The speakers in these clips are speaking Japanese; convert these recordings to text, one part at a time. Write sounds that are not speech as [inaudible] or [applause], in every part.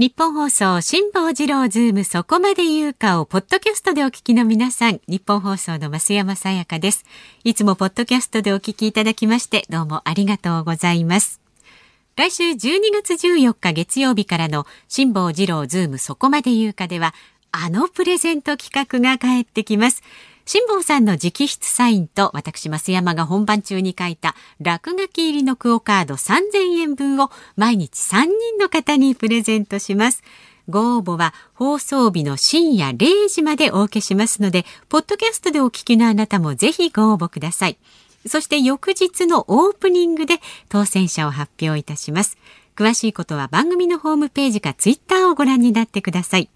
ニッポン放送辛坊治郎ズームそこまで言うかをポッドキャストでお聞きの皆さん、ニッポン放送の増山さやかです。いつもポッドキャストでお聞きいただきましてどうもありがとうございます。来週12月14日月曜日からの辛坊治郎ズームそこまで言うかではあのプレゼント企画が帰ってきます。辛坊さんの直筆サインと私増山が本番中に書いた落書き入りのクオカード3000円分を毎日3人の方にプレゼントします。ご応募は放送日の深夜0時までお受けしますので、ポッドキャストでお聞きのあなたもぜひご応募ください。そして翌日のオープニングで当選者を発表いたします。詳しいことは番組のホームページかツイッターをご覧になってください。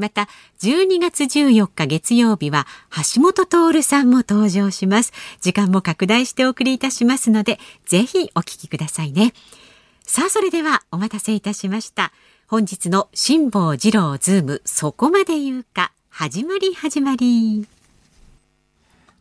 また12月14日月曜日は橋本徹さんも登場します。時間も拡大してお送りいたしますのでぜひお聞きくださいね。さあそれではお待たせいたしました。本日の辛坊治郎ズームそこまで言うか始まり始まり。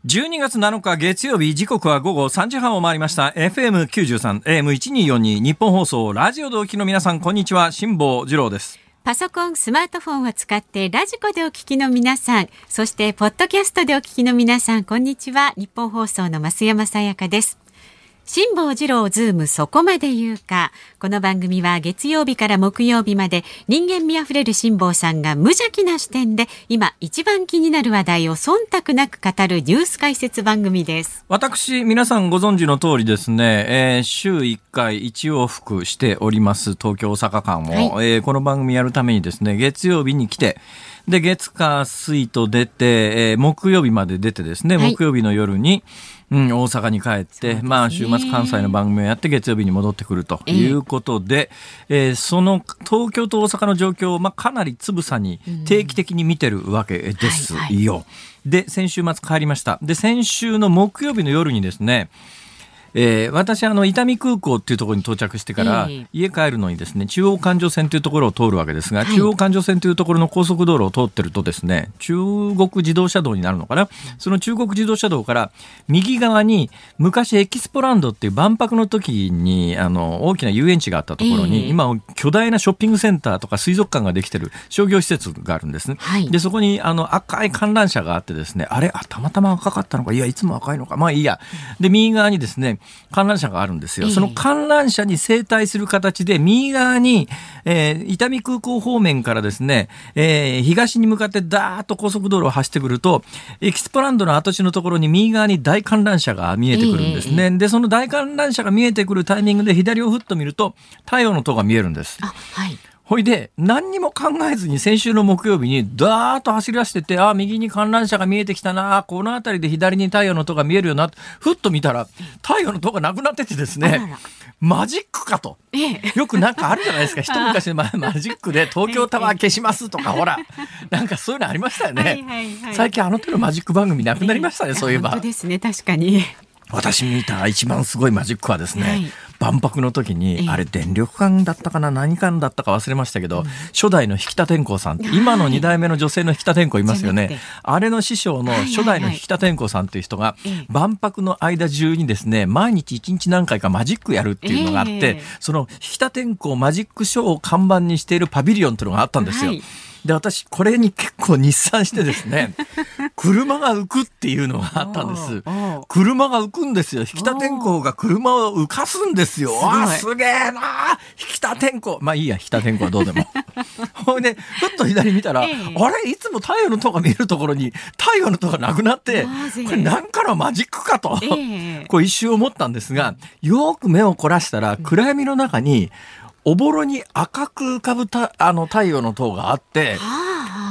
12月7日月曜日時刻は午後3時半を回りました。FM93 AM1242 ニッポン放送ラジオでお聞きの皆さんこんにちは。辛坊治郎です。パソコン、スマートフォンを使ってラジコでお聞きの皆さん、そしてポッドキャストでお聞きの皆さん、こんにちは。ニッポン放送の増山さやかです。辛坊治郎ズームそこまで言うか。この番組は月曜日から木曜日まで人間味あふれる辛坊さんが無邪気な視点で今一番気になる話題を忖度なく語るニュース解説番組です。私、皆さんご存知の通りですね、えー、週1回1往復しております東京大阪間を、はい、えー、この番組やるためにですね、月曜日に来て、で、月火水と出て、えー、木曜日まで出てですね、木曜日の夜に、うん、大阪に帰って、ね、まあ、週末関西の番組をやって月曜日に戻ってくるということで、えー、えー、その東京と大阪の状況を、まあ、かなりつぶさに定期的に見てるわけですよ。はいはい、で、先週末帰りました。で、先週の木曜日の夜にですね、えー、私あの伊丹空港っていうところに到着してから、えー、家帰るのにですね中央環状線というところを通るわけですが、はい、中央環状線というところの高速道路を通ってるとですね中国自動車道になるのかな？その中国自動車道から右側に昔エキスポランドっていう万博の時にあの大きな遊園地があったところに、えー、今巨大なショッピングセンターとか水族館ができてる商業施設があるんですね、はい、でそこにあの赤い観覧車があってですねあれ？あたまたま赤かったのか？いやいつも赤いのか。まあいいや。で右側にですね観覧車があるんですよ。その観覧車に整体する形で、右側に、えー、伊丹空港方面からですね、えー、東に向かってダーッと高速道路を走ってくると、エキスポランドの跡地のところに右側に大観覧車が見えてくるんですね。で、その大観覧車が見えてくるタイミングで左をふっと見ると、太陽の塔が見えるんです。はい。ほいで、何にも考えずに先週の木曜日にダーッと走り出してて、ああ、右に観覧車が見えてきたな、この辺りで左に太陽の塔が見えるよな、ふっと見たら、太陽の塔がなくなっててですね、マジックかと。よくなんかあるじゃないですか。[laughs] 一昔前マジックで東京タワー消しますとか、ほら、なんかそういうのありましたよね。最近あの手のマジック番組なくなりましたね、そういえば。ですね、確かに。私見た一番すごいマジックはですね、はい、万博の時に、あれ電力館だったかな何館だったか忘れましたけど、うん、初代の引田天功さん、今の2代目の女性の引田天功いますよね。あれの師匠の初代の引田天功さんという人が、万博の間中にですね、毎日1日何回かマジックやるっていうのがあって、その引田天功マジックショーを看板にしているパビリオンというのがあったんですよ。はいで、私、これに結構日産してですね、[laughs] 車が浮くっていうのがあったんです。車が浮くんですよ。引田天候が車を浮かすんですよ。あすげえな引田天候。まあいいや、引田天候はどうでも。[laughs] ほいで、ふっと左見たら、えー、あれ？いつも太陽の塔が見えるところに、太陽の塔がなくなって、これなんかのマジックかと、えー、こう一瞬思ったんですが、よく目を凝らしたら、暗闇の中に、おぼろに赤く浮かぶたあの太陽の塔があって、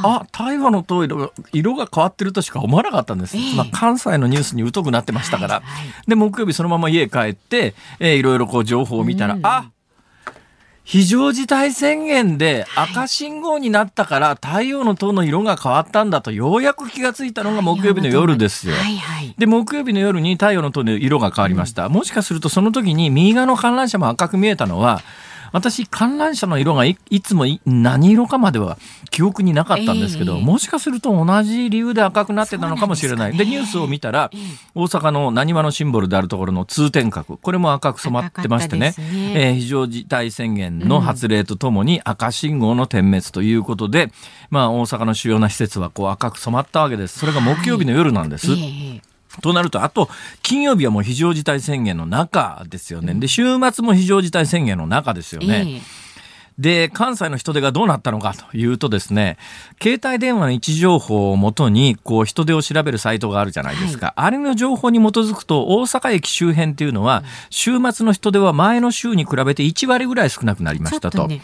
あ太陽の塔色色が変わってるとしか思わなかったんです、えー、まあ、関西のニュースに疎くなってましたから、はいはい、で木曜日そのまま家帰って、えー、いろいろこう情報を見たら、うん、あ非常事態宣言で赤信号になったから太陽の塔の色が変わったんだとようやく気がついたのが木曜日の夜ですよ。はいはい、で木曜日の夜に太陽の塔の色が変わりました。もしかするとその時に右側の観覧車も赤く見えたのは私観覧車の色がいいつもい何色かまでは記憶になかったんですけど、ええもしかすると同じ理由で赤くなってたのかもしれない。でそうなんでニュースを見たら、ええ大阪の何話のシンボルであるところの通天閣これも赤く染まってましてねねえー非常事態宣言の発令とともに赤信号の点滅ということで、まあ大阪の主要な施設はこう赤く染まったわけです。それが木曜日の夜なんです。ええとなると、あと、金曜日はもう非常事態宣言の中ですよね。で、週末も非常事態宣言の中ですよね。ええで、関西の人手がどうなったのかというとですね、携帯電話の位置情報をもとに、こう、人手を調べるサイトがあるじゃないですか。あれの情報に基づくと、大阪駅周辺っていうのは、週末の人手は前の週に比べて1割ぐらい少なくなりましたと。とね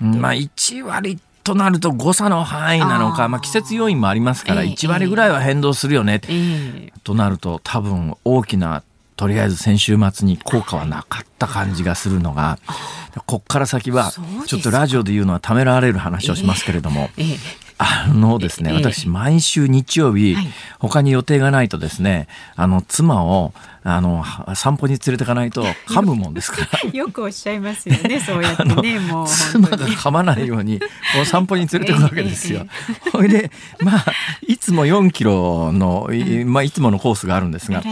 まあ、1割となると誤差の範囲なのか、まあ、季節要因もありますから、ええ1割ぐらいは変動するよね。ええ。となると多分大きなとりあえず先週末に効果はなかった感じがするのがこっから先はちょっとラジオで言うのはためられる話をしますけれども、ええ。あのですねええ。私毎週日曜日、はい。他に予定がないとですねあの妻をあのは散歩に連れてかないと [laughs] 噛むもんですから。[laughs] よくおっしゃいますよね、[laughs] そうやってね、もう妻。が噛まないように、こう散歩に連れてくわけですよえ。ほいで、まあ、いつも4キロの、いまあ、いつものコースがあるんですが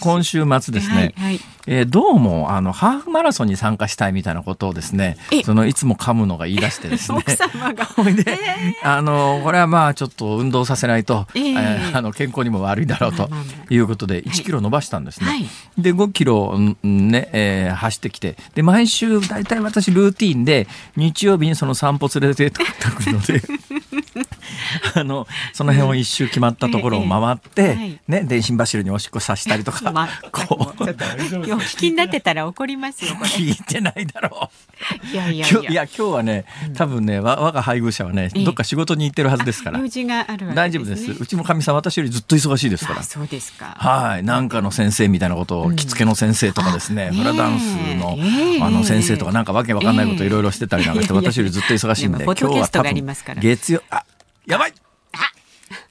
今週末ですね、はいはいえーどうも、あの、ハーフマラソンに参加したいみたいなことをですねえ、その、いつも噛むのが言い出してですね。奥様が。ほいで、あの、これはまあ、ちょっと運動させないと、えええーあの、健康にも悪いだろうということで、1キロ伸ばしたんですね。はいで、5キロ、んね、えー走ってきて、で、毎週、大体私、ルーティンで、日曜日にその散歩連れてってくるので、[laughs] [laughs] あの、その辺を一周決まったところを回って、ね、電信柱におしっこさしたりとか、[laughs] まあ、こう、お聞きになってたら怒りますよ、こ聞いてないだろう。れ。いやいやいや。今日いや今日はね多分ねわ我が配偶者はねええ。どっか仕事に行ってるはずですから。大丈夫です。うちのかみさん私よりずっと忙しいですから。あ、そうですか。はい。なんかの先生みたいなことを着付けの先生とかですねあフラダンスのあの先生とかなんかわけわかんないこといろいろしてたりなんかしてええ私よりずっと忙しいんで今日は多分月曜あやばい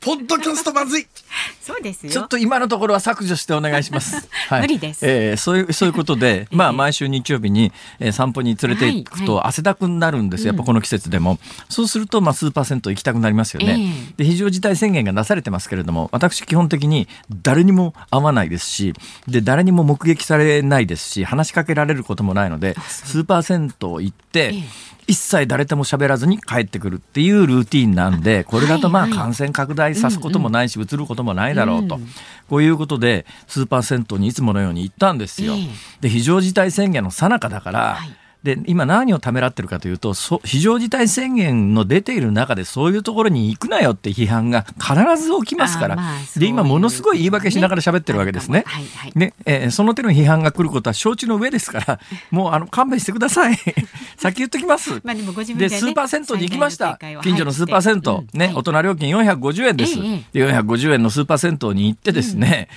ポッドキャストまずい [laughs] そうですよ。ちょっと今のところは削除してお願いします。[laughs] はい、無理ですえーそういうそういうことで、[laughs] まあ毎週日曜日に、えー散歩に連れて行くはいと汗だくになるんですよ。やっぱこの季節でも。そうするとまあ数パーセント行きたくなりますよね。で非常事態宣言が出されてますけれども、私基本的に誰にも会わないですし、で誰にも目撃されないですし、話しかけられることもないので、数パーセント行って。ええ一切誰とも喋らずに帰ってくるっていうルーティンなんで、これだとまあ感染拡大さすこともないし、移ることもないだろうとうん。こういうことで、スーパー銭湯にいつものように行ったんですよええ。で、非常事態宣言の最中だから、はいで、今何をためらってるかというと、そ非常事態宣言の出ている中でそういうところに行くなよって批判が必ず起きますから。あまあそうで、今ものすごい言い訳しながら喋ってるわけですね。はいはいね、えーその手の批判が来ることは承知の上ですから、[laughs] もうあの勘弁してください。[laughs] 先言っときます。まあでもご自分で、でねスーパー銭湯に行きました。近所のスーパー銭湯、ね、大人料金450円です。えで、450円のスーパー銭湯に行ってですね、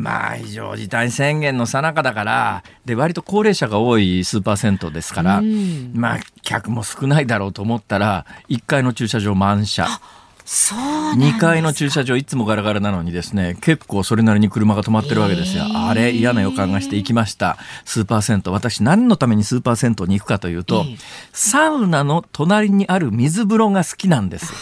まあ、非常事態宣言の最中だから、で、割と高齢者が多いスーパー銭湯ですから、うんまあ、客も少ないだろうと思ったら、1階の駐車場満車。そうなんです2階の駐車場いつもガラガラなのにですね結構それなりに車が止まってるわけですよ、えー。あれ嫌な予感がして行きました。スーパー銭湯私何のためにスーパー銭湯に行くかというと、ええ。サウナの隣にある水風呂が好きなんです。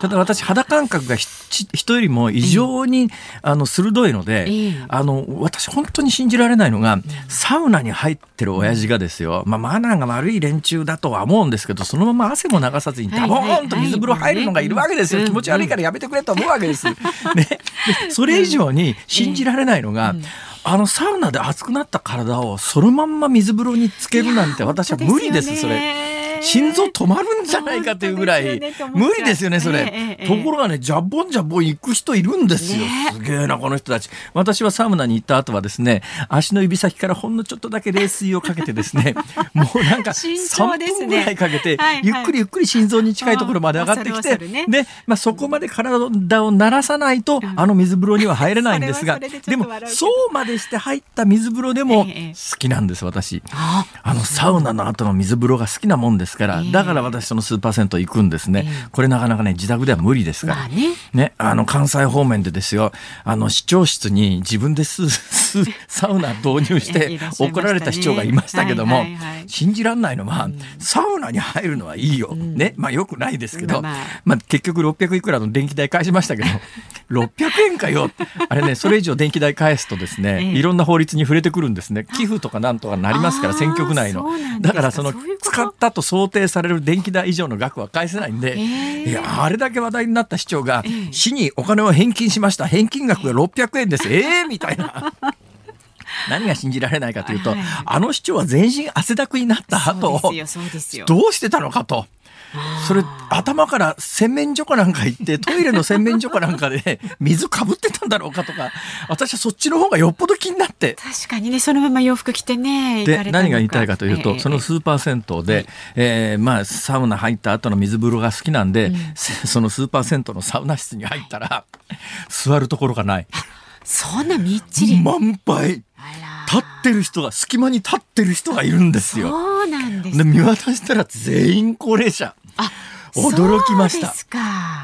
ただ私肌感覚がひ人よりも異常に、あの鋭いので、ええ。あの私本当に信じられないのが、サウナに入ってる親父がですよ、まあ、マナーが悪い連中だとは思うんですけどそのまま汗も流さずにダボーンと水風呂入るのがいるわけですよ、気持ち悪いからやめてくれと思うわけです。ね、でそれ以上に信じられないのが、あのサウナで熱くなった体をそのまんま水風呂につけるなんて私は無理ですそれ。心臓止まるんじゃないかというぐらい、無理ですよね、それ。ところがね、ジャボンジャボン行く人いるんですよ。ね。すげえな、この人たち。私はサウナに行った後はですね、足の指先からほんのちょっとだけ冷水をかけてですね、[laughs] もうなんか慎3重ですね。分ぐらいかけて、ゆっくりゆっくり心臓に近いところまで上がってきて、で、まあ、そこまで体を慣らさないと、あの水風呂には入れないんですが、でもそうまでして入った水風呂でもええ好きなんです、私。ああのサウナの後の水風呂が好きなもんですですから、だから私そのスーパー銭湯行くんですね、これなかなかね自宅では無理ですから、まあ、ね。ねあの関西方面でですよあの市長室に自分でス [laughs] サウナ導入して怒られた市長がいましたけども、信じらんないのは、サウナに入るのはいいよ、ねまあよくないですけど、まあ、結局600いくらの電気代返しましたけど600 [laughs] 円かよ。あれねそれ以上電気代返すとですね、いろんな法律に触れてくるんですね。寄付とかなんとかなりますから選挙区内の。だからその使ったと想定される電気代以上の額は返せないんで、いやあれだけ話題になった市長が、市にお金を返金しました。返金額が600円です。ええー、みたいな。[laughs] 何が信じられないかというと、はい、あの市長は全身汗だくになった後どうしてたのかと。それ頭から洗面所かなんか行って [laughs] トイレの洗面所かなんかで水かぶってたんだろうかとか私はそっちの方がよっぽど気になって。確かにねそのまま洋服着てねで何が言いたいかというと、えー、そのスーパー銭湯で、えー、まあサウナ入った後の水風呂が好きなんで、うん、[laughs] そのスーパー銭湯のサウナ室に入ったら座るところがないそんなみっちり。満杯立ってる人が隙間に立ってる人がいるんですよ。そうなんですで見渡したら全員高齢者。驚きました。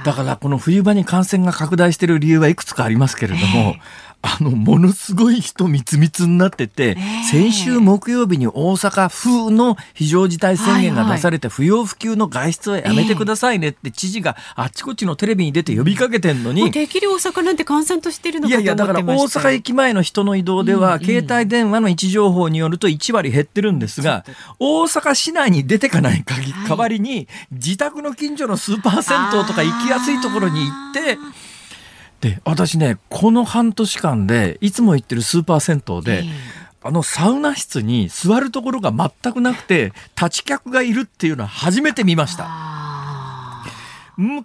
だからこの冬場に感染が拡大している理由はいくつかありますけれども、えーあの、ものすごい人みつみつになってて、先週木曜日に大阪府の非常事態宣言が出されて、不要不急の外出はやめてくださいねって知事があっちこっちのテレビに出て呼びかけてんのに。てっきり大阪なんて閑散としてるのかと思っていやいや、だから大阪駅前の人の移動では、携帯電話の位置情報によると1割減ってるんですが、大阪市内に出てかない代わりに、自宅の近所のスーパー銭湯とか行きやすいところに行って、で私ねこの半年間でいつも行ってるスーパー銭湯で、あのサウナ室に座るところが全くなくて立ち客がいるっていうのは初めて見ました。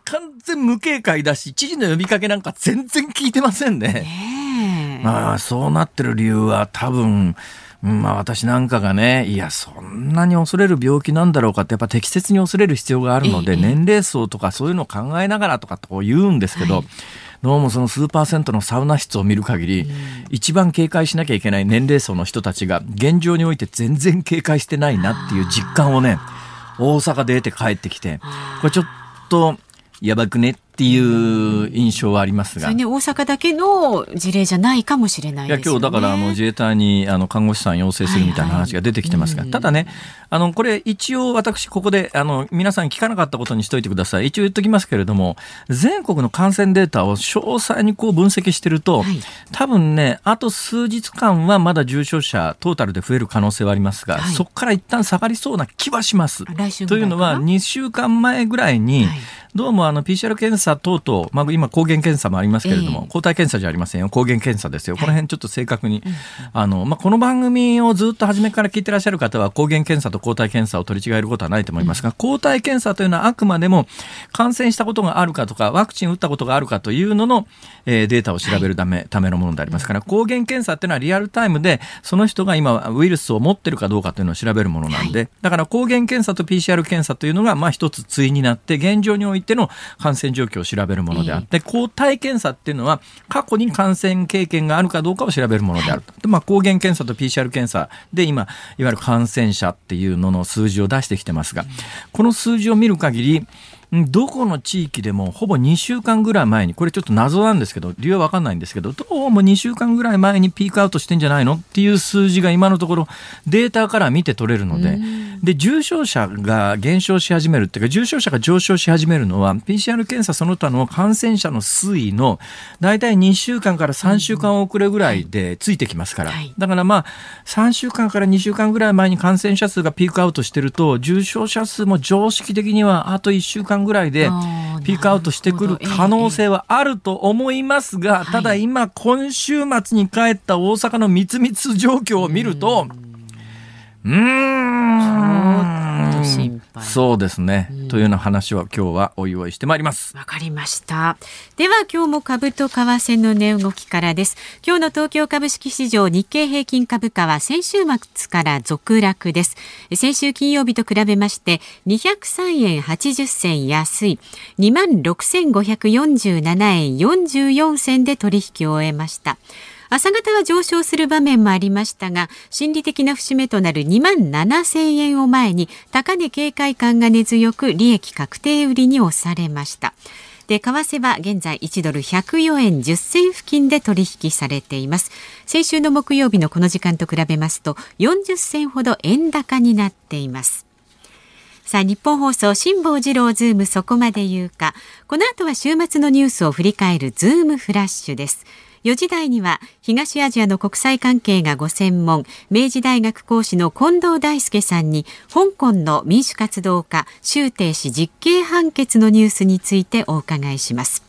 完全無警戒だし知事の呼びかけなんか全然聞いてませんね。ねまあそうなってる理由は多分まあ私なんかがね、いや、そんなに恐れる病気なんだろうかって、やっぱ適切に恐れる必要があるので、年齢層とかそういうのを考えながらとかと言うんですけど、はいどうもそのスーパー銭湯のサウナ室を見る限り、一番警戒しなきゃいけない年齢層の人たちが現状において全然警戒してないなっていう実感をね、大阪で得て帰ってきて、これちょっとやばくねっていう印象はありますが。ね、大阪だけの事例じゃないかもしれない、ね、いや、今日だからあの自衛隊にあの看護師さん要請するみたいな話が出てきてますが、はいはい、ただね、あの、これ一応私ここで、あの、皆さん聞かなかったことにしといてください。一応言っときますけれども、全国の感染データを詳細にこう分析してると、はい、多分ね、あと数日間はまだ重症者トータルで増える可能性はありますが、はい、そこから一旦下がりそうな気はします。というのは、2週間前ぐらいに、はい。どうもあの PCR 検査等々、まあ、今、抗原検査もありますけれども、えー、抗体検査じゃありませんよ、抗原検査ですよ、この辺ちょっと正確に、あのまあ、この番組をずっと初めから聞いてらっしゃる方は、抗原検査と抗体検査を取り違えることはないと思いますが、抗体検査というのはあくまでも感染したことがあるかとか、ワクチン打ったことがあるかというのの、えー、データを調べるため,、ためのものでありますから、抗原検査っていうのはリアルタイムで、その人が今、ウイルスを持ってるかどうかというのを調べるものなんで、だから抗原検査と PCR 検査というのが、まあ、一つ対になって、現状においての感染染状況を調べるものであって、抗体検査っていうのは過去に感染経験があるかどうかを調べるものであると。でまあ、抗原検査と PCR 検査で今、いわゆる感染者っていうのの数字を出してきてますが、この数字を見る限り、どこの地域でもほぼ2週間ぐらい前に、これちょっと謎なんですけど、理由はわかんないんですけど、どうも2週間ぐらい前にピークアウトしてんじゃないのっていう数字が今のところデータから見て取れるので、で、重症者が減少し始めるっていうか、重症者が上昇し始めるのは、PCR 検査その他の感染者の推移の大体2週間から3週間遅れぐらいでついてきますから。だからまあ、3週間から2週間ぐらい前に感染者数がピークアウトしてると、重症者数も常識的にはあと1週間ぐらいでピークアウトしてくる可能性はあると思いますが、ただ今今週末に帰った大阪の密密状況を見ると、うーん。心配。そうですね。というような話は今日はお祝いしてまいります。わかりました。では今日も株と為替の値動きからです。今日の東京株式市場日経平均株価は先週末から続落です。先週金曜日と比べまして203円80銭安い26,547円44銭で取引を終えました。朝方は上昇する場面もありましたが心理的な節目となる2万7000円を前に高値警戒感が根強く利益確定売りに押されました。で為替は現在1ドル104円10銭付近で取引されています。先週の木曜日のこの時間と比べますと40銭ほど円高になっています。さあニッポン放送辛坊治郎ズームそこまで言うか。この後は週末のニュースを振り返るズームフラッシュです。4時台には東アジアの国際関係がご専門明治大学講師の近藤大介さんに香港の民主活動家周庭氏実刑判決のニュースについてお伺いします。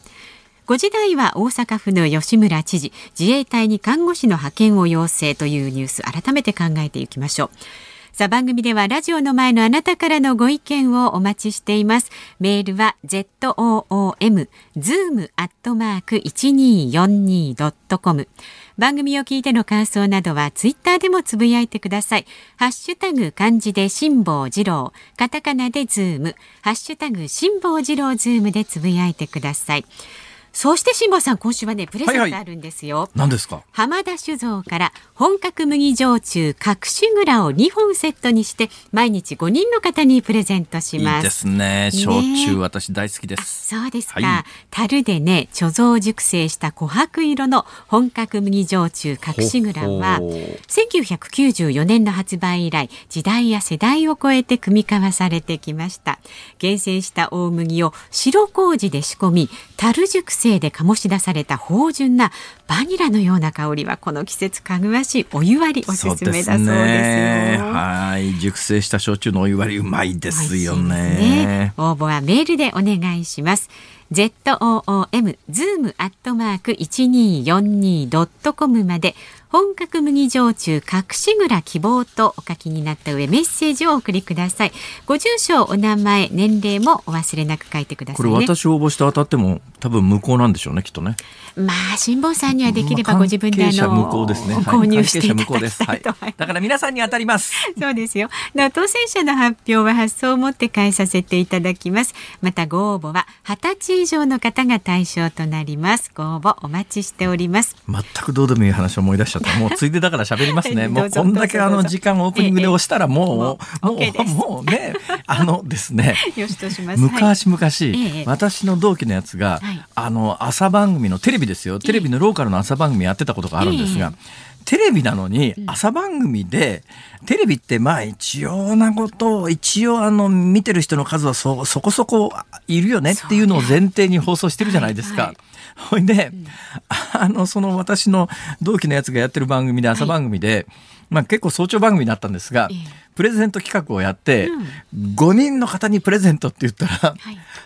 5時台は大阪府の吉村知事自衛隊に看護師の派遣を要請というニュース改めて考えていきましょう。さあ番組ではラジオの前のあなたからのご意見をお待ちしています。メールは zoom zoom アットマーク 1242.com 番組を聞いての感想などはツイッターでもつぶやいてください。ハッシュタグ漢字で辛坊治郎、カタカナでズーム、ハッシュタグ辛坊治郎ズームでつぶやいてください。そして辛坊さん今週はねプレゼントあるんですよ。はいはい、何ですか？浜田酒造から本格麦焼酎隠し蔵を2本セットにして毎日5人の方にプレゼントします。いいですね。焼酎、ね、私大好きです。そうですか。はい、樽でね貯蔵熟成した琥珀色の本格麦焼酎隠し蔵は1994年の発売以来時代や世代を超えて組み交わされてきました。厳選した大麦を白麹で仕込み樽熟成生で醸し出された芳醇なバニラのような香りはこの季節かぐわしいお湯割りおすすめだそうですよ。ね、はい熟成した焼酎のお湯割りうまいですよね、ね、応募はメールでお願いします。zoom ズームアットマーク一二四二ドットコムまで本格麦焼酎隠し蔵希望とお書きになった上メッセージをお送りください。ご住所お名前年齢もお忘れなく書いてください、ね、これ私応募して当たっても多分無効なんでしょうねきっとね。まあ辛坊さんにはできればご自分であの、無効ですね、購入していただきたいと、はい、だから皆さんに当たります。そうですよ。当選者の発表は発送をもって返させていただきます。またご応募は二十歳以上の方が対象となります。ご応募お待ちしております。全くどうでもいい話を思い出しちゃったもうついでだから喋りますね。もうこんだけあの時間オープニングで押したらもう、もうもうね [laughs] あのですね。昔々、私の同期のやつが、あの朝番組のテレビですよ。テレビのローカルの朝番組やってたことがあるんですが、テレビなのに朝番組で、テレビってまあ一応なことを一応あの見てる人の数はそそこそこいるよねっていうのを前提に放送してるじゃないですか。ほいで、あのその私の同期のやつがやってる番組で朝番組で、まあ結構早朝番組だったんですが、プレゼント企画をやって、うん、5人の方にプレゼントって言ったら、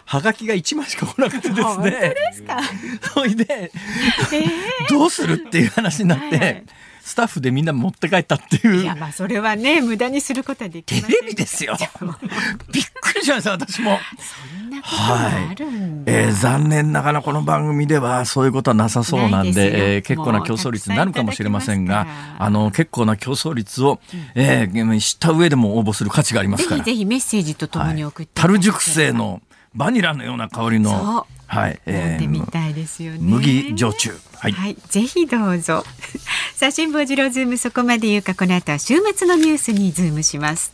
はがきが1枚しか来なかったですね。本当ですか？そいで、えー、どうするっていう話になって、はいスタッフでみんな持って帰ったっていう。いや、まあ、それはね、無駄にすることはできテレビですよ。びっくりしました、私も。そんなことあるんだ、はい、えー、残念ながらこの番組ではそういうことはなさそうなんで、えー、結構な競争率になるかもしれませんが、あの、結構な競争率を、うん、えー、知った上でも応募する価値がありますから。ぜひぜひメッセージとともに送って、はい、樽熟成のバニラのような香りの。はい、えー、みたいですよね。麦焼酎。はい、はい、ぜひどうぞ。[laughs] さあ、辛坊治郎ズームそこまで言うか、この後は週末のニュースにズームします。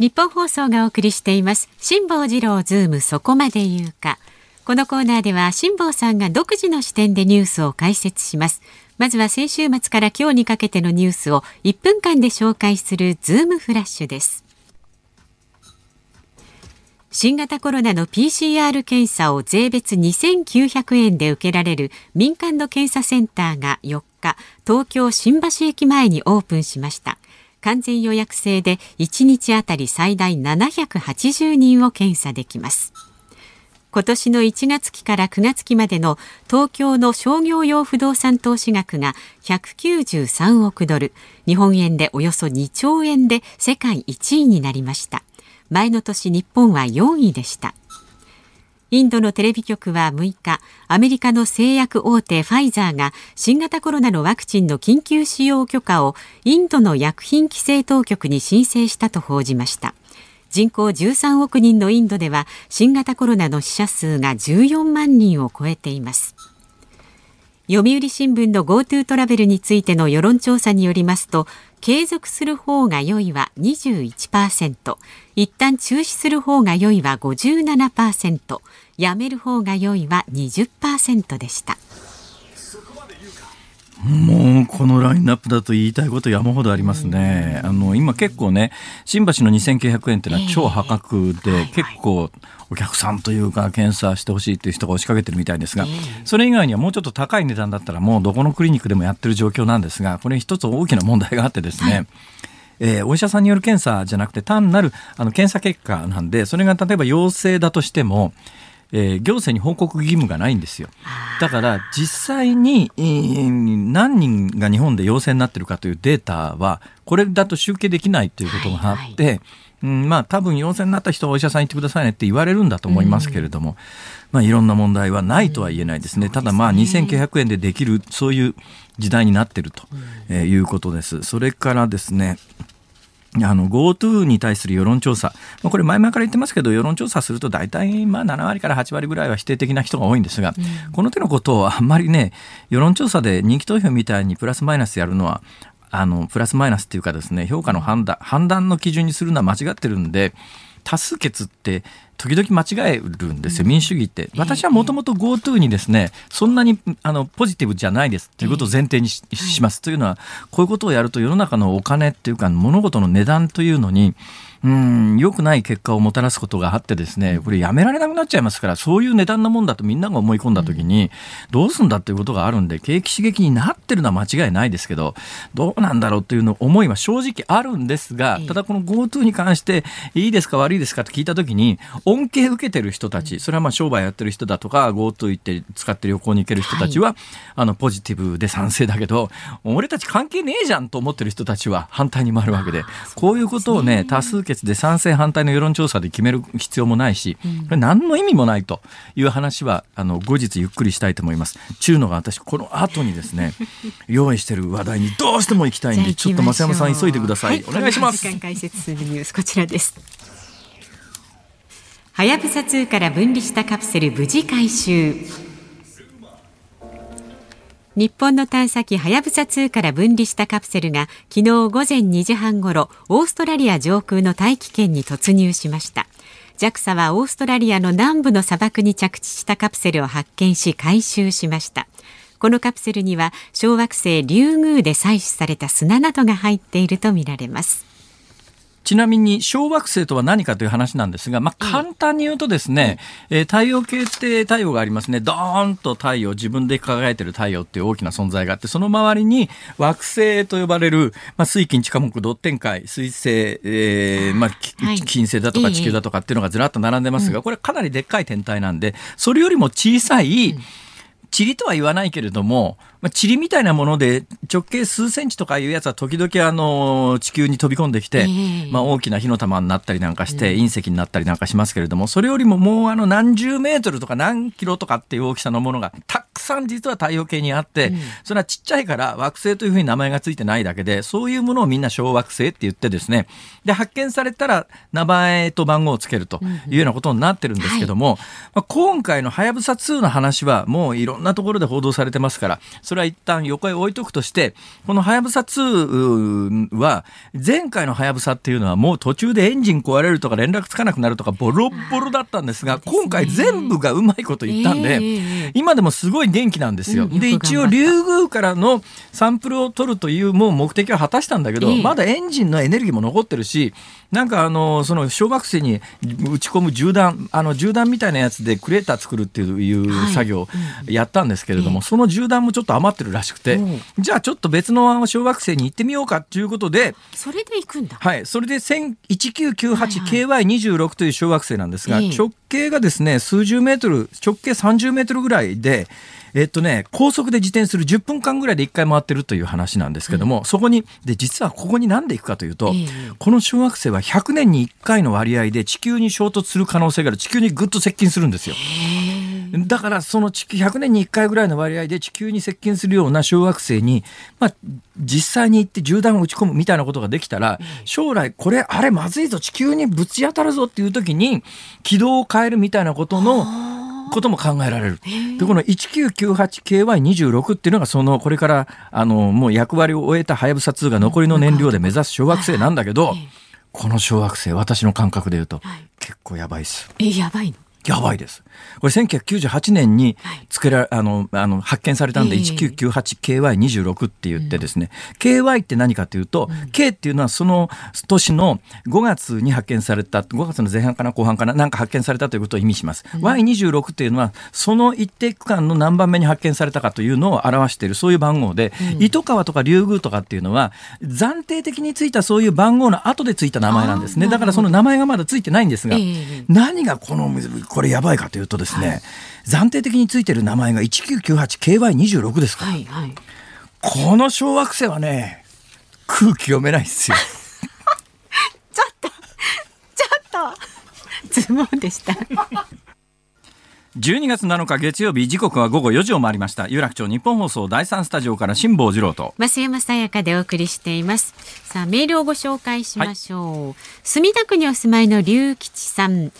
日本放送がお送りしています。辛坊治郎ズームそこまで言うか。このコーナーでは辛坊さんが独自の視点でニュースを解説します。まずは先週末から今日にかけてのニュースを1分間で紹介するズームフラッシュです。新型コロナの PCR 検査を税別2900円で受けられる民間の検査センターが4日、東京新橋駅前にオープンしました。完全予約制で1日あたり最大780人を検査できます。今年の1月期から9月期までの東京の商業用不動産投資額が193億ドル、日本円でおよそ2兆円で世界1位になりました。前の年日本は4位でした。インドのテレビ局は6日アメリカの製薬大手ファイザーが新型コロナのワクチンの緊急使用許可をインドの薬品規制当局に申請したと報じました。人口13億人のインドでは新型コロナの死者数が14万人を超えています。読売新聞の GoTo トラベルについての世論調査によりますと継続する方が良いは21%一旦中止する方が良いは57%やめる方が良いは20%でした。もうこのラインナップだと言いたいこと山ほどありますね。あの今結構ね新橋の2900円っていうのは超破格で、結構お客さんというか検査してほしいっていう人が押しかけてるみたいですが、それ以外にはもうちょっと高い値段だったらもうどこのクリニックでもやってる状況なんですがこれ一つ大きな問題があってですね、はいえー、お医者さんによる検査じゃなくて単なるあの検査結果なんでそれが例えば陽性だとしてもえー、行政に報告義務がないんですよ。だから実際に、えー、何人が日本で陽性になってるかというデータはこれだと集計できないということがあって、はいはいうん、まあ多分陽性になった人はお医者さん行ってくださいねって言われるんだと思いますけれども、うん、まあいろんな問題はないとは言えないですね。ただまあ2900円でできるそういう時代になってると、えー、いうことです。それからですね、あの GoTo に対する世論調査、これ前々から言ってますけど、世論調査すると大体まあ7割から8割ぐらいは否定的な人が多いんですが、うん、この手のことをあんまりね、世論調査で人気投票みたいにプラスマイナスやるのは、あのプラスマイナスっていうかですね、評価の判断、判断の基準にするのは間違ってるんで、多数決って時々間違えるんですよ、民主主義って。私はもともと GoTo にですね、そんなにあのポジティブじゃないですということを前提にし,、ます。というのは、こういうことをやると世の中のお金っていうか、物事の値段というのに、うん良くない結果をもたらすことがあってですねこれやめられなくなっちゃいますからそういう値段のもんだとみんなが思い込んだ時にどうすんだっていうことがあるんで景気刺激になってるのは間違いないですけどどうなんだろうというの思いは正直あるんですがただこの GoTo に関していいですか悪いですかって聞いた時に恩恵受けてる人たちそれはまあ商売やってる人だとか GoTo 行って使って旅行に行ける人たちは、はい、あのポジティブで賛成だけど俺たち関係ねえじゃんと思ってる人たちは反対に回るわけでこういうことをね多数決決で賛成反対の世論調査で決める必要もないし、これ何の意味もないという話はあの後日ゆっくりしたいと思います。中のが私この後にですね [laughs] 用意している話題にどうしても行きたいんでちょっと増山さん急いでください。はい、お願いします。時間解説するニュースこちらです。はやぶさ2から分離したカプセル無事回収。日本の探査機はやぶさ2から分離したカプセルが昨日午前2時半ごろオーストラリア上空の大気圏に突入しました。JAXA はオーストラリアの南部の砂漠に着地したカプセルを発見し回収しました。このカプセルには小惑星リュウグウで採取された砂などが入っているとみられます。ちなみに小惑星とは何かという話なんですが、まあ、簡単に言うとですね、うん、えー、太陽系って太陽がありますね。ドーンと太陽、自分で輝いてる太陽っていう大きな存在があって、その周りに惑星と呼ばれる、まあ、水金地下木土天海、水星、えー、まあ、金星だとか地球だとかっていうのがずらっと並んでますが、これかなりでっかい天体なんで、それよりも小さい、うん。塵とは言わないけれども、まあ、塵みたいなもので直径数センチとかいうやつは時々あの地球に飛び込んできて、まあ、大きな火の玉になったりなんかして、隕石になったりなんかしますけれどもそれよりももうあの何十メートルとか何キロとかっていう大きさのものがたくさん実は太陽系にあって、それはちっちゃいから惑星というふうに名前がついてないだけでそういうものをみんな小惑星って言ってですねで発見されたら名前と番号をつけるというようなことになってるんですけども、まあ、今回のはやぶさ2の話はもういろんなところで報道されてますからそれは一旦横へ置いとくとして、このはやぶさ2は、前回のはやぶさっていうのはもう途中でエンジン壊れるとか連絡つかなくなるとかボロボロだったんですが、今回全部がうまいこと言ったんで、今でもすごい元気なんですよ。で、一応、リュウグウからのサンプルを取るというもう目的は果たしたんだけど、まだエンジンのエネルギーも残ってるし、なんかあの、その小惑星に打ち込む銃弾、あの銃弾みたいなやつでクレーター作るっていう作業をやったんですけれども、その銃弾もちょっと余ってるらしくて、じゃあちょっと別の小惑星に行ってみようかっていうことで、それで行くんだ。はい。それで 1998KY26 という小惑星なんですが、直径がですね、数十メートル、直径30メートルぐらいで、えっとね、高速で自転する10分間ぐらいで1回回ってるという話なんですけども、うん、そこに、で、実はここに何で行くかというと、えー、この小惑星は100年に1回の割合で地球に衝突する可能性がある。地球にぐっと接近するんですよ。だからその地球100年に1回ぐらいの割合で地球に接近するような小惑星に、まあ、実際に行って銃弾を撃ち込むみたいなことができたら将来これあれまずいぞ地球にぶち当たるぞっていう時に軌道を変えるみたいなことのことも考えられる。で、この 1998KY26 っていうのがその、これから、あの、もう役割を終えたはやぶさ2が残りの燃料で目指す小惑星なんだけど、この小惑星、私の感覚で言うと、結構やばいっす。え、やばいの？やばいです。これ1998年に作ら、あの、あの、発見されたんで、ええ。1998KY26 って言ってですね、KY って何かというと、K っていうのはその年の5月に発見された、5月の前半かな後半かな、なんか発見されたということを意味します。Y26 っていうのは、その一定区間の何番目に発見されたかというのを表している、そういう番号で、糸川とか竜宮とかっていうのは、暫定的についたそういう番号の後でついた名前なんですね。だからその名前がまだついてないんですが、ええ。何がこのこれやばいかというとですね、暫定的についてる名前が 1998KY26 ですから、はいはい。この小惑星はね空気読めないですよ [laughs] ちょっと、ちょっと、ズボンでした。12月7日月曜日時刻は午後4時を回りました有楽町日本放送第3スタジオから辛坊治郎と増山さやかでお送りしています。さあ、メールをご紹介しましょう。墨田区にお住まいの龍吉さん。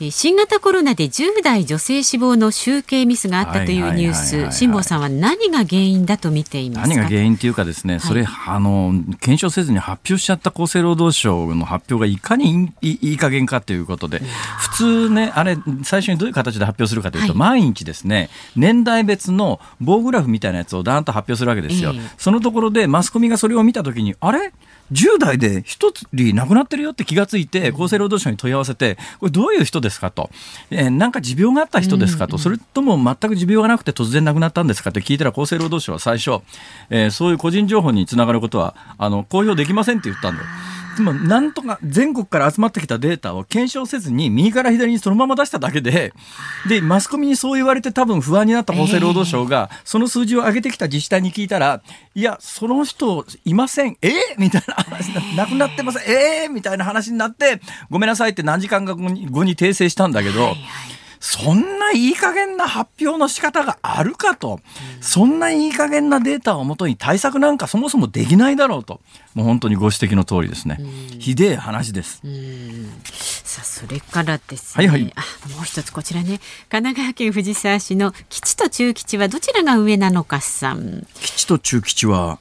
えー新型コロナで10代女性死亡の集計ミスがあったというニューはいはい。はいはいはいス、辛坊さんは何が原因だと見ていますか？何が原因っていうかですね、それあの検証せずに発表しちゃった厚生労働省の発表がいかにいいいい加減かということで普通ねあれ最初にどういう形で発表するかというと、はい。毎日ですね年代別の棒グラフみたいなやつをダーンと発表するわけですよ、ええ。そのところでマスコミがそれを見たときにあれ？10代で一人亡くなってるよって気がついて厚生労働省に問い合わせてこれどういう人ですかと、えーなんか持病があった人ですかと、それとも全く持病がなくて突然亡くなったんですかって聞いたら厚生労働省は最初、えーそういう個人情報につながることはあの公表できませんって言ったんだよ。でもなんとか全国から集まってきたデータを検証せずに右から左にそのまま出しただけででマスコミにそう言われて多分不安になった厚生労働省がその数字を上げてきた自治体に聞いたらいやその人いません。えー？みたいな話 [laughs] になくなってませんえーみたいな話になってごめんなさいって何時間か後に訂正したんだけど。そんないい加減な発表の仕方があるかと、そんないい加減なデータをもとに対策なんかそもそもできないだろうと、もう本当にご指摘の通りですね。ひでえ話です。さあそれからですね、はいはい。あもう一つこちらね。神奈川県藤沢市の吉と中吉はどちらが上なのかさん。吉と中吉は、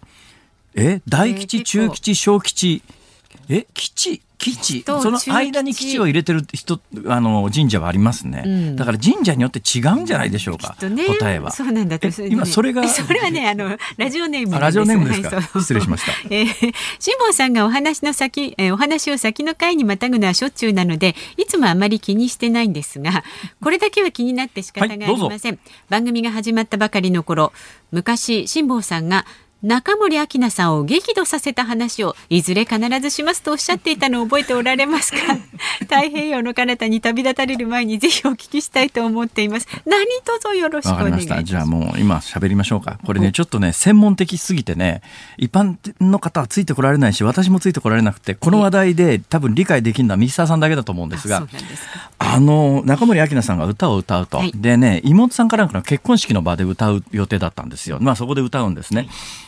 え大吉、中吉、小吉、え吉吉。とその間に吉を入れてる人あの神社はありますね、うん。だから神社によって違うんじゃないでしょうか、とね。答えは。そうなんだ今それがそれはねあのラジオネームあラジオネームですか。はい失礼しました。えー、辛坊さんがお話の先、えーお話を先の回にまたぐのはしょっちゅうなのでいつもあまり気にしてないんですがこれだけは気になって仕方がありません、番組が始まったばかりの頃昔辛坊さんが中森明菜さんを激怒させた話をいずれ必ずしますとおっしゃっていたのを覚えておられますか？[laughs] 太平洋の彼方に旅立たれる前にぜひお聞きしたいと思っています何卒よろしくお願いします？ました。じゃあもう今喋りましょうか。これね、ちょっとね、専門的すぎてね、一般の方はついてこられないし、私もついてこられなくて、この話題で多分理解できるのはミスターさんだけだと思うんですがあの、中森明菜さんが歌を歌うと。はいでね、妹さんかなんかの結婚式の場で歌う予定だったんですよ。まあそこで歌うんですね。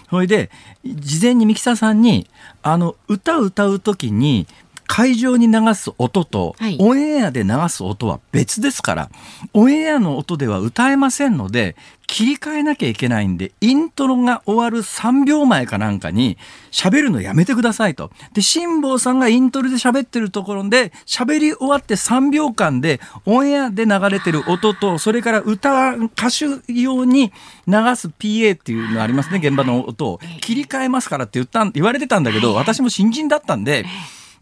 それで、事前にミキサーさんに、あの、歌を歌う時に、会場に流す音と、はいオンエアで流す音は別ですから、オンエアの音では歌えませんので、切り替えなきゃいけないんで、イントロが終わる3秒前かなんかに喋るのやめてくださいと。で、辛坊さんがイントロで喋ってるところで、喋り終わって3秒間で、オンエアで流れてる音と、それから歌、歌手用に流す PA っていうのありますね、現場の音を。切り替えますからって言ったん、言われてたんだけど、私も新人だったんで、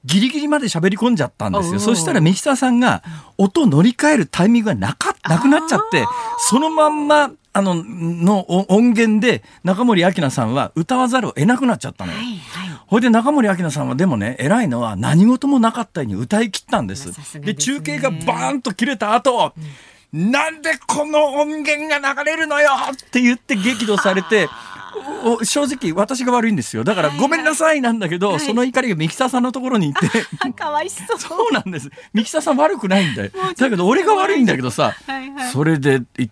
ギリギリまで喋り込んじゃったんですよ。そしたらミキサーさんが音を乗り換えるタイミングがなかなくなっちゃって、そのまんま、あの、のお音源で中森明菜さんは歌わざるを得なくなっちゃったのよ。はいはいほいで中森明菜さんはでもね、偉いのは何事もなかったように歌い切ったんです。で、ですね中継がバーンと切れた後、なんでこの音源が流れるのよって言って激怒されて、正直私が悪いんですよ。だからはいはい。ごめんなさいなんだけど、はい。その怒りがミキサーさんのところに行って、[laughs] かわいそう。そうなんです。ミキサーさん悪くないんだよ。だけど俺が悪いんだけどさ、はいはい。それで言っ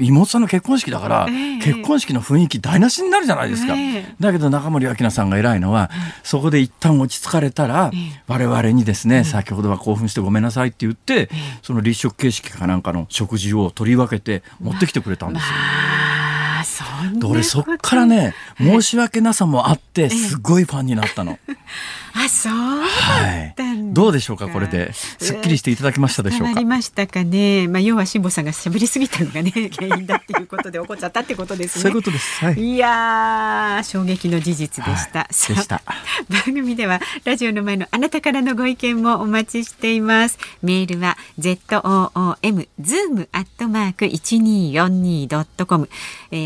妹さんの結婚式だから、ええ。結婚式の雰囲気台無しになるじゃないですか。ええ。だけど中森明菜さんが偉いのは、そこで一旦落ち着かれたら、ええ。我々にですね、先ほどは興奮してごめんなさいって言って、その立食形式かなんかの食事を取り分けて持ってきてくれたんですよ。俺そっからね、申し訳なさもあって、すごいファンになったの。[laughs] あ、そうはい。どうでしょうか、これで。すっきりしていただきましたでしょうか？ましたかね。まあ、要は辛坊さんが喋りすぎたのがね、[laughs] 原因だっていうことで怒っちゃったってことですね。そういうことです。はい。いやー衝撃の事実でした。はいした [laughs] 番組ではラジオの前のあなたからのご意見もお待ちしています。メールは z o o m zoom アットマーク一二四二ドットコム。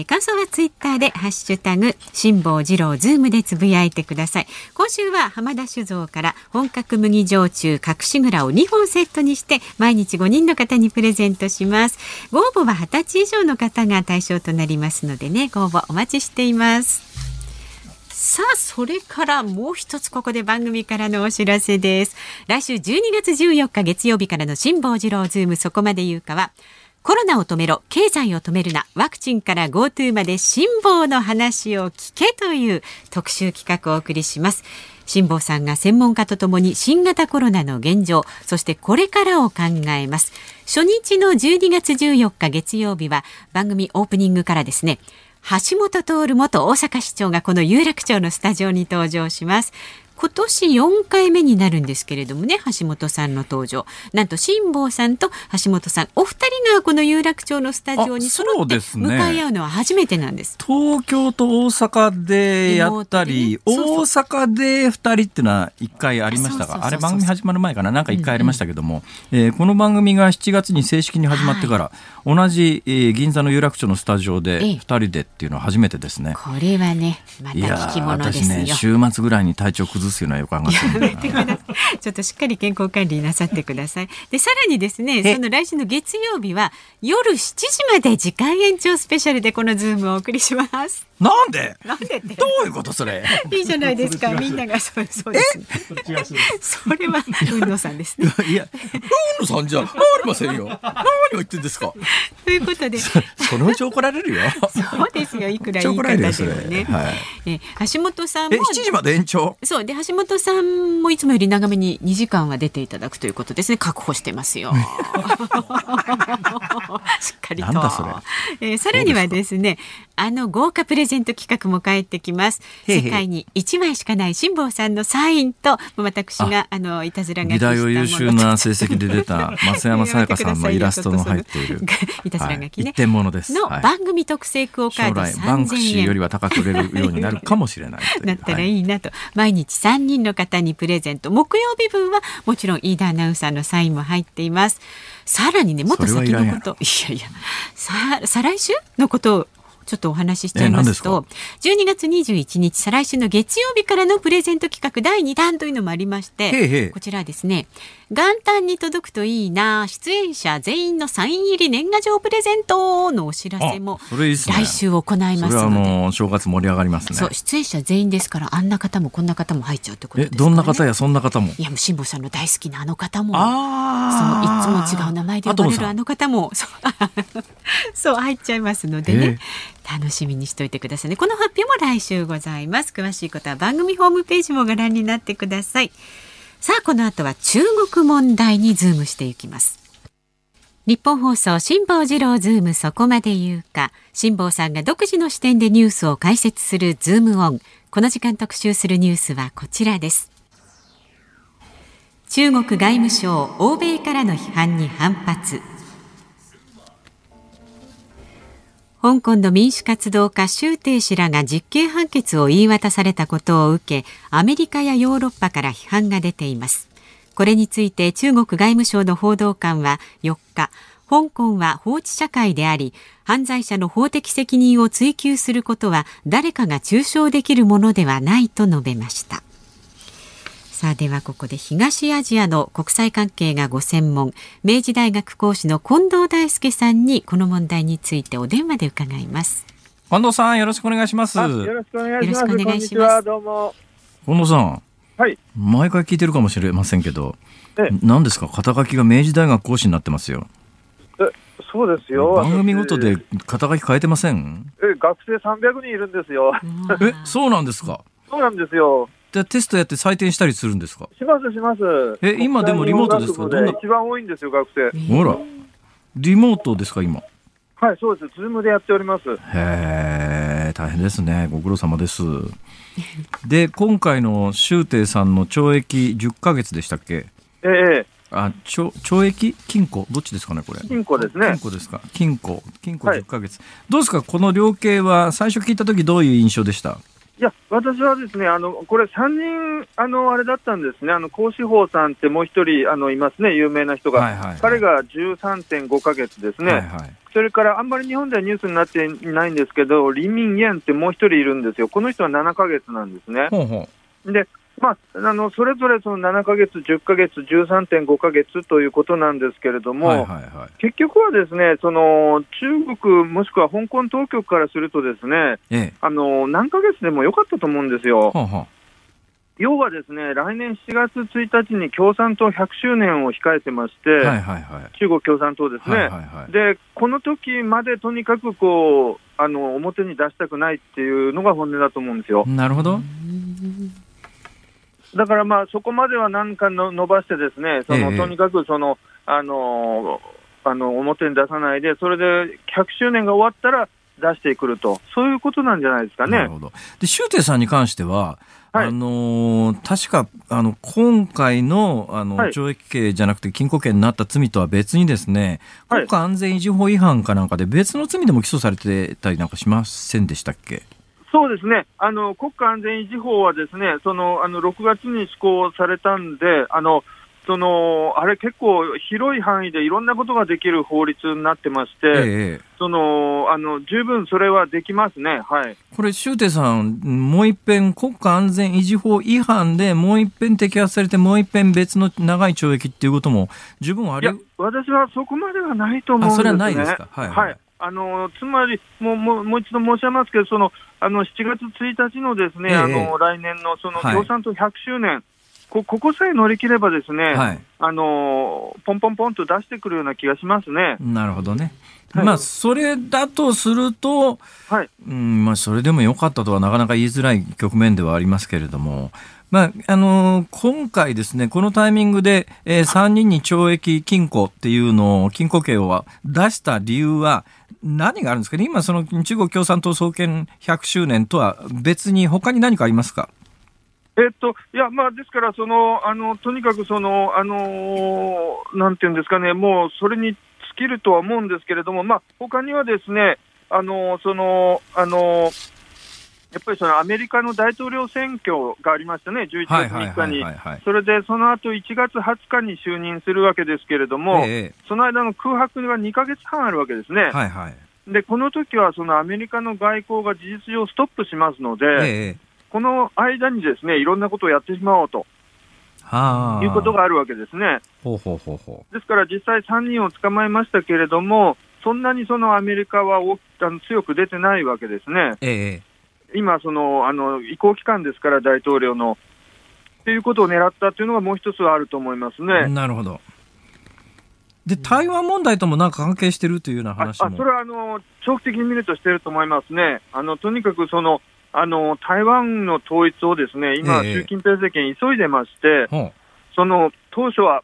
感想はツイッターでハッシュタグ辛坊治郎ズームでつぶやいてください。今週は浜田酒造から本格麦焼酎隠し蔵を2本セットにして毎日5人の方にプレゼントします。ご応募は20歳以上の方が対象となりますのでね、ご応募お待ちしています。さあ、それからもう一つここで番組からのお知らせです。来週12月14日月曜日からの辛坊治郎ズームそこまで言うかは、コロナを止めろ、経済を止めるな、ワクチンから GoTo まで辛坊の話を聞けという特集企画をお送りします。辛坊さんが専門家とともに新型コロナの現状、そしてこれからを考えます。初日の12月14日月曜日は番組オープニングからですね、橋本徹元大阪市長がこの有楽町のスタジオに登場します。今年4回目になるんですけれどもね、橋本さんの登場。なんと辛坊さんと橋本さん、お二人がこの有楽町のスタジオにあ揃ってそうですね。向かい合うのは初めてなんです。東京と大阪でやったり、ね。大阪で二人っていうのは一回ありましたが、あれ番組始まる前かな、なんか一回ありましたけども、えーこの番組が7月に正式に始まってから、同じ、えー銀座の有楽町のスタジオでええ。二人でっていうのは初めてですね。これはね、また聞きー物ですよ。私ね、週末ぐらいに体調崩すような予感がちょっとしっかり健康管理なさってください。で、さらにですね、えその来週の月曜日は夜7時まで時間延長スペシャルでこのズームをお送りします。なんで？なんでってどういうことそれ？いいじゃないですか。みんながそうそうです、ね。それは運動さんですね。いや、大野さんじゃありませんよ。何を言ってんですか？ということで、そのうち怒られるよ。そうですよ。いくら言い怒られるよ、方。でもね。はい。え橋本さんもえ、7時まで延長？そうで橋本さんもいつもより長めに2時間は出ていただくということですね確保してますよ。[laughs] しっかりと。なんだそれえーさらにはですねあの豪華プレゼント企画も帰ってきます。世界に1枚しかない辛坊さんのサインと私があのいたずらが美大を優秀な成績で出た [laughs] 増山さやかさんのイラストの入っている。[laughs] いたずら書きね。はい。一点物です。のはい。番組特製クオカード将来バンクシ3000円ーよりは高く売れるようになるかもしれないなったらはい。いいなと、毎日3人の方にプレゼント木曜日分はもちろん飯田アナウンサーのサインも入っています。さらにねもっと先のこと。いやいや。さ再来週のことをちょっとお話ししちゃいますと12月21日再来週の月曜日からのプレゼント企画第2弾というのもありましてこちらですね。元旦に届くといいな出演者全員のサイン入り年賀状プレゼントのお知らせも来週行いますそれはのでもう正月盛り上がりますね。そう。出演者全員ですからあんな方もこんな方も入っちゃうってことえ、ですね、どんな方やそんな方も？いやもう辛坊さんの大好きなあの方もあそういつも違う名前で呼ばれるあの方もそう [laughs] そう入っちゃいますのでね、楽しみにしておいてくださいね。この発表も来週ございます。詳しいことは番組ホームページもご覧になってください。さあこの後は中国問題にズームしていきます。日本放送辛坊治郎ズームそこまで言うか。辛坊さんが独自の視点でニュースを解説するズームオン。この時間特集するニュースはこちらです。中国外務省欧米からの批判に反発香港の民主活動家周庭氏らが実刑判決を言い渡されたことを受けアメリカやヨーロッパから批判が出ています。これについて中国外務省の報道官は4日香港は法治社会であり犯罪者の法的責任を追及することは誰かが中傷できるものではないと述べました。さあではここで東アジアの国際関係がご専門明治大学講師の近藤大輔さんにこの問題についてお電話で伺います近藤さんよろしくお願いします。あよろしくお願いします。よろしくお願いしますこんにちは、どうも。近藤さん、はい。毎回聞いてるかもしれませんけどえ、何ですか肩書きが明治大学講師になってますよ。え、そうですよ。番組ごとで私肩書き変えてません？え、学生300人いるんですよ。え、そうなんですか？そうなんですよ。じゃあテストやって採点したりするんですか？します、します。え今でもリモートですか？どんな？一番多いんですよ、学生。ほら。リモートですか、今？はい、そうです。ズームでやっております。へえ、大変ですね。ご苦労様です。で、今回の周庭さんの懲役10ヶ月でしたっけ？ええあ、懲懲役？禁錮？どっちですかね、これ？金庫ですね禁。錮ですか？禁錮。禁錮はい10ヶ月。どうですか、この量刑は最初聞いたときどういう印象でした？いや、私はですね、あの、これ3人、あの、あれだったんですね。あの、高志宝さんってもう一人、あの、いますね、有名な人が。はいはいはい彼が13.5ヶ月ですね。はいはい。それから、あんまり日本ではニュースになっていないんですけど、リミン・ってもう一人いるんですよ。この人は7ヶ月なんですね。ほうほで、まあ、あの、それぞれその7ヶ月、10ヶ月、13.5ヶ月ということなんですけれどう。も、はいはいはい。結局はですね、その、中国もしくは香港当局からするとですね、ええ。あの、何ヶ月でもよかったと思うんですよ。ほうほ要はですね、来年7月1日に共産党100周年を控えてまして、う。はいはいはい。中国共産党ですね。はいはいはい。で、この時までとにかくこう、あの、表に出したくないっていうのが本音だと思うんですよ。なるほど。だからまあ、そこまでは何かの伸ばしてですね、その、ええとにかくその、あの、あの、表に出さないで、それで100周年が終わったら出してくると、そういうことなんじゃないですかね。なるほど。で、周庭さんに関しては、はい。あのー確か、あの、今回の、あの、はい。懲役刑じゃなくて禁錮刑になった罪とは別にですね、はい。国家安全維持法違反かなんかで別の罪でも起訴されてたりなんかしませんでしたっけ？そうですね、あの国家安全維持法はですね、そのあの6月に施行されたんで、あのそのあれ、結構広い範囲でいろんなことができる法律になってまして、ええ。そのあの十分それはできますね、はい。これ、周庭さん、もう一遍国家安全維持法違反でもう一遍摘発されて、もう一遍別の長い懲役っていうことも十分ありいや、私はそこまではないと思うんですね。あそれはないですかはいはいあのつまりもうもう、もう一度申し上げますけど、そのあの7月1日のですね、ええあの来年のそのはい共産党100周年、こここさえ乗り切ればですね、はい。あのポンポンポンと出してくるような気がしますね。なるほどね。はいまあ、それだとすると、はい、うん、まあ、それでも良かったとはなかなか言いづらい局面ではありますけれども、まあ、あのー今回ですね、このタイミングで、えー3人に懲役禁錮っていうのを、禁錮刑を出した理由は、何があるんですかね？今、その中国共産党創建100周年とは別に他に何かありますか？えっと、いや、まあ、ですから、その、あの、とにかくその、あのなんていうんですかね、もうそれに尽きるとは思うんですけれども、まあ、他にはですね、あのその、あのやっぱりそのアメリカの大統領選挙がありましたね、11月はいはい3日に。それで、その後1月20日に就任するわけですけれども、えその間の空白が2ヶ月半あるわけですね。えはいはい。で、この時はそのアメリカの外交が事実上ストップしますので、ええこの間にですね、いろんなことをやってしまおうとはあ。いうことがあるわけですね。ほうほうほうほですから実際3人を捕まえましたけれども、そんなにそのアメリカは大きあの強く出てないわけですね。う。ええ今その、あの移行期間ですから、大統領の。っていうことを狙ったというのがもう一つはあると思いますね。なるほど。で、台湾問題ともなんか関係してるというようなあ話も。あそれはあの長期的に見るとしてると思いますね。あのとにかくそのあの台湾の統一をですね今、ええ習近平政権、急いでまして、ほその当初は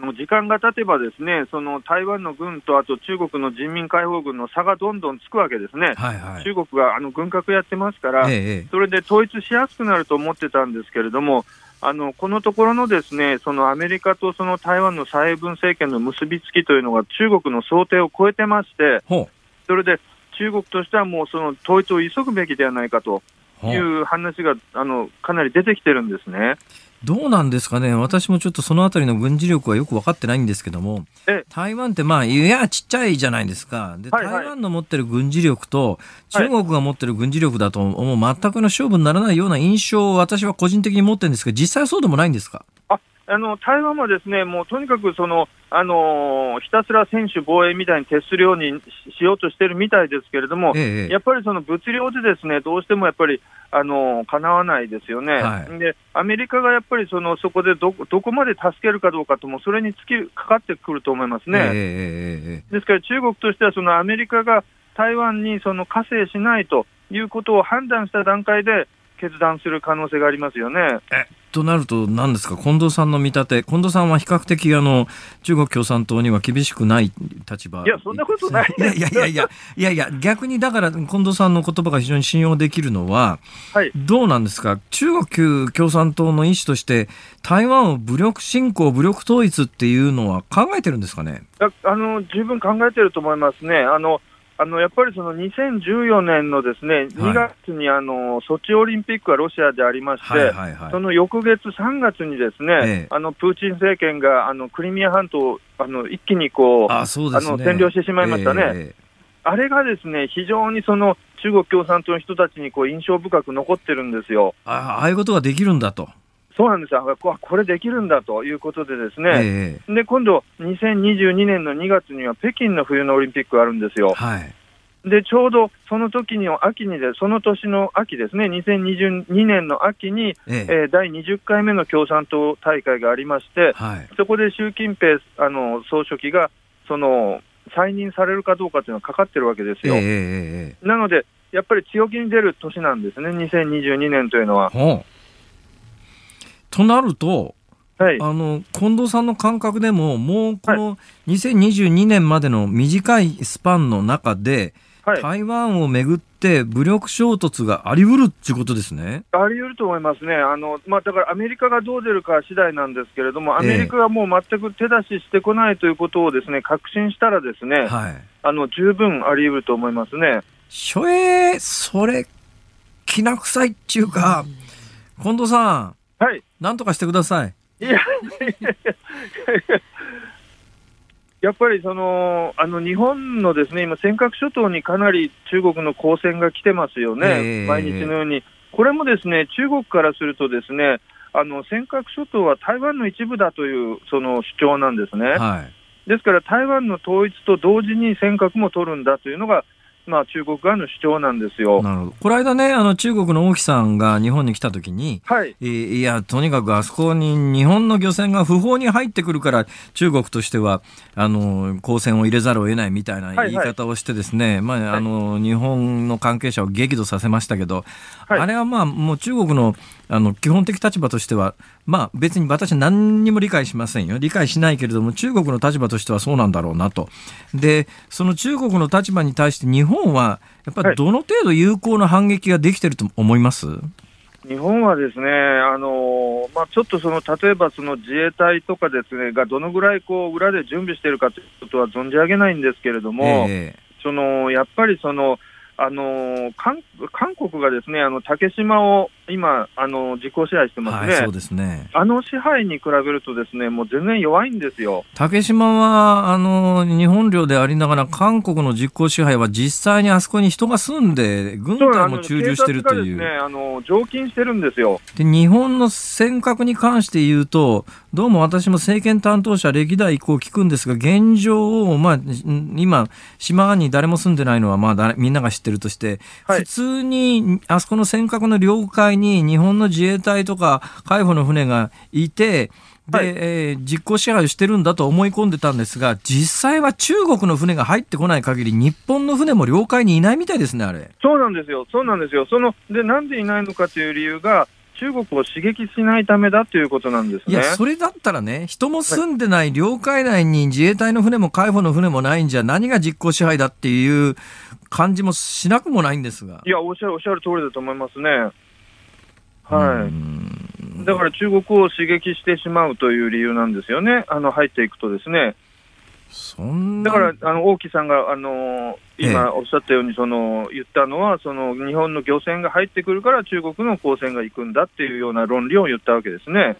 あの時間が経てば、ですねその台湾の軍とあと中国の人民解放軍の差がどんどんつくわけですねう。。はいはい。中国があの軍拡やってますから、ええええそれで統一しやすくなると思ってたんですけれども、あのこのところのですねそのアメリカとその台湾の蔡英文政権の結びつきというのが中国の想定を超えてまして、ほそれで中国としてはもうその統一を急ぐべきではないかと。いうう話があのかなり出てきてるんですね。どうなんですかね。私もちょっとそのあたりの軍事力はよく分かってないんですけども。ええ、台湾ってまあ、いや、ちっちゃいじゃないですか。で、はいはい。台湾の持ってる軍事力と、はい。中国が持ってる軍事力だと、もう全くの勝負にならないような印象を私は個人的に持ってるんですけど、実際はそうでもないんですか？あの台湾はですねもうとにかくその、あのーひたすら専守防衛みたいに徹するようにししようとしてるみたいですけれども、ええやっぱりその物量でですねどうしてもやっぱり、あのー、かなわないですよね、はい。でアメリカがやっぱりそのそこでどどこまで助けるかどうかとも、それにつきかかってくると思いますね。え。ですから中国としては、そのアメリカが台湾にその加勢しないということを判断した段階で決断する可能性がありますよね。となると、何ですか、近藤さんの見立て、近藤さんは比較的あの中国共産党には厳しくない立場いやそんなことないいやいやいやいや、いやいや、逆にだから、近藤さんの言葉が非常に信用できるのは、はいどうなんですか、中国共産党の意思として、台湾を武力侵攻、武力統一っていうのは考えてるんですかね？ああの十分考えてると思いますね。あのあのやっぱりその2014年のですね2月にあのソチオリンピックはロシアでありまして。その翌月3月にですね、ええあのプーチン政権があのクリミア半島をあの一気にこうあの占領してしまいましたねええあれがですね非常にその中国共産党の人たちにこう印象深く残ってるんですよ。あああいうことができるんだと。そうなんですよ、あここれできるんだということで、ですね、ええで今度、2022年の2月には北京の冬のオリンピックがあるんですよ。はい。で、ちょうどその時に、秋にで、その年の秋ですね、2022年の秋に、えええー第20回目の共産党大会がありまして、はい。そこで習近平あの総書記が、その、再任されるかどうかというのはかかってるわけですよ。ええええええなので、やっぱり強気に出る年なんですね、2022年というのは。となると、はい。あの近藤さんの感覚でも、もうこの2022年までの短いスパンの中で、はい。台湾をめぐって武力衝突があり得るっていうことですね。あり得ると思いますね。あの、まあ、だからアメリカがどう出るか次第なんですけれども、アメリカがもう全く手出ししてこないということをですね、確信したらですね、はい。あの、十分あり得ると思いますね。しょえー、それ、きな臭いっていうか、近藤さん、はい。なんとかしてください。いや、やっぱりその、あの、日本のですね、今、尖閣諸島にかなり中国の公船が来てますよね、ええ毎日のように。これもですね、中国からするとですね、あの、尖閣諸島は台湾の一部だという、その主張なんですね。はい。ですから、台湾の統一と同時に尖閣も取るんだというのが、まあ、中国側の主張なんですよ。なるほど。この間ね、あの、中国の王毅さんが日本に来た時に、はい。いいや、とにかくあそこに日本の漁船が不法に入ってくるから、中国としては、あの、公船を入れざるを得ないみたいな言い方をしてですね、まあ、あの、日本の関係者を激怒させましたけど、はいあれはまあ、もう中国の、あの、基本的立場としては、まあ、別に私何にも理解しませんよ。理解しないけれども、中国の立場としてはそうなんだろうなと。で、その中国の立場に対して日本は、やっぱりどの程度有効な反撃ができてると思います、日本はですね、あのまあ、ちょっとその例えばその自衛隊とかですねがどのぐらいこう裏で準備しているかということは存じ上げないんですけれども、えそのやっぱりその、あの韓韓国がですねあの竹島を今、あの実効支配してえますね、はい、そうですね。あの支配に比べるとですねもう全然弱いんですよ。竹島は、あの、日本領でありながら、韓国の実効支配は実際にあそこに人が住んで、軍隊も駐留してるという。あの常勤してるんですよ。で日本の尖閣に関して言うと、どうも私も政権担当者歴代以降聞くんですが、現状を、まあ、ん今、島に誰も住んでないのは、まあ誰、みんなが知ってるとして、はい普通に、あそこの尖閣の領海に日本の自衛隊とか海保の船がいて、で、はいえー実行支配をしてるんだと思い込んでたんですが、実際は中国の船が入ってこない限り、日本の船も領海にいないみたいですね、あれ。そうなんですよ、そうなんですよ。そのでなんでいないのかという理由が中国を刺激しないためだということなんですね。いや、それだったらね、人も住んでない領海内に自衛隊の船も海保の船もないんじゃ、何が実効支配だっていう感じもしなくもないんですが。いや、おっしゃる、おっしゃる通りだと思いますね。うはい。んだから中国を刺激してしまうという理由なんですよね。あの、入っていくとですね。だから、あの、王毅さんが、あの、ええ今おっしゃったように、その、言ったのは、その、日本の漁船が入ってくるから中国の公船が行くんだっていうような論理を言ったわけですね。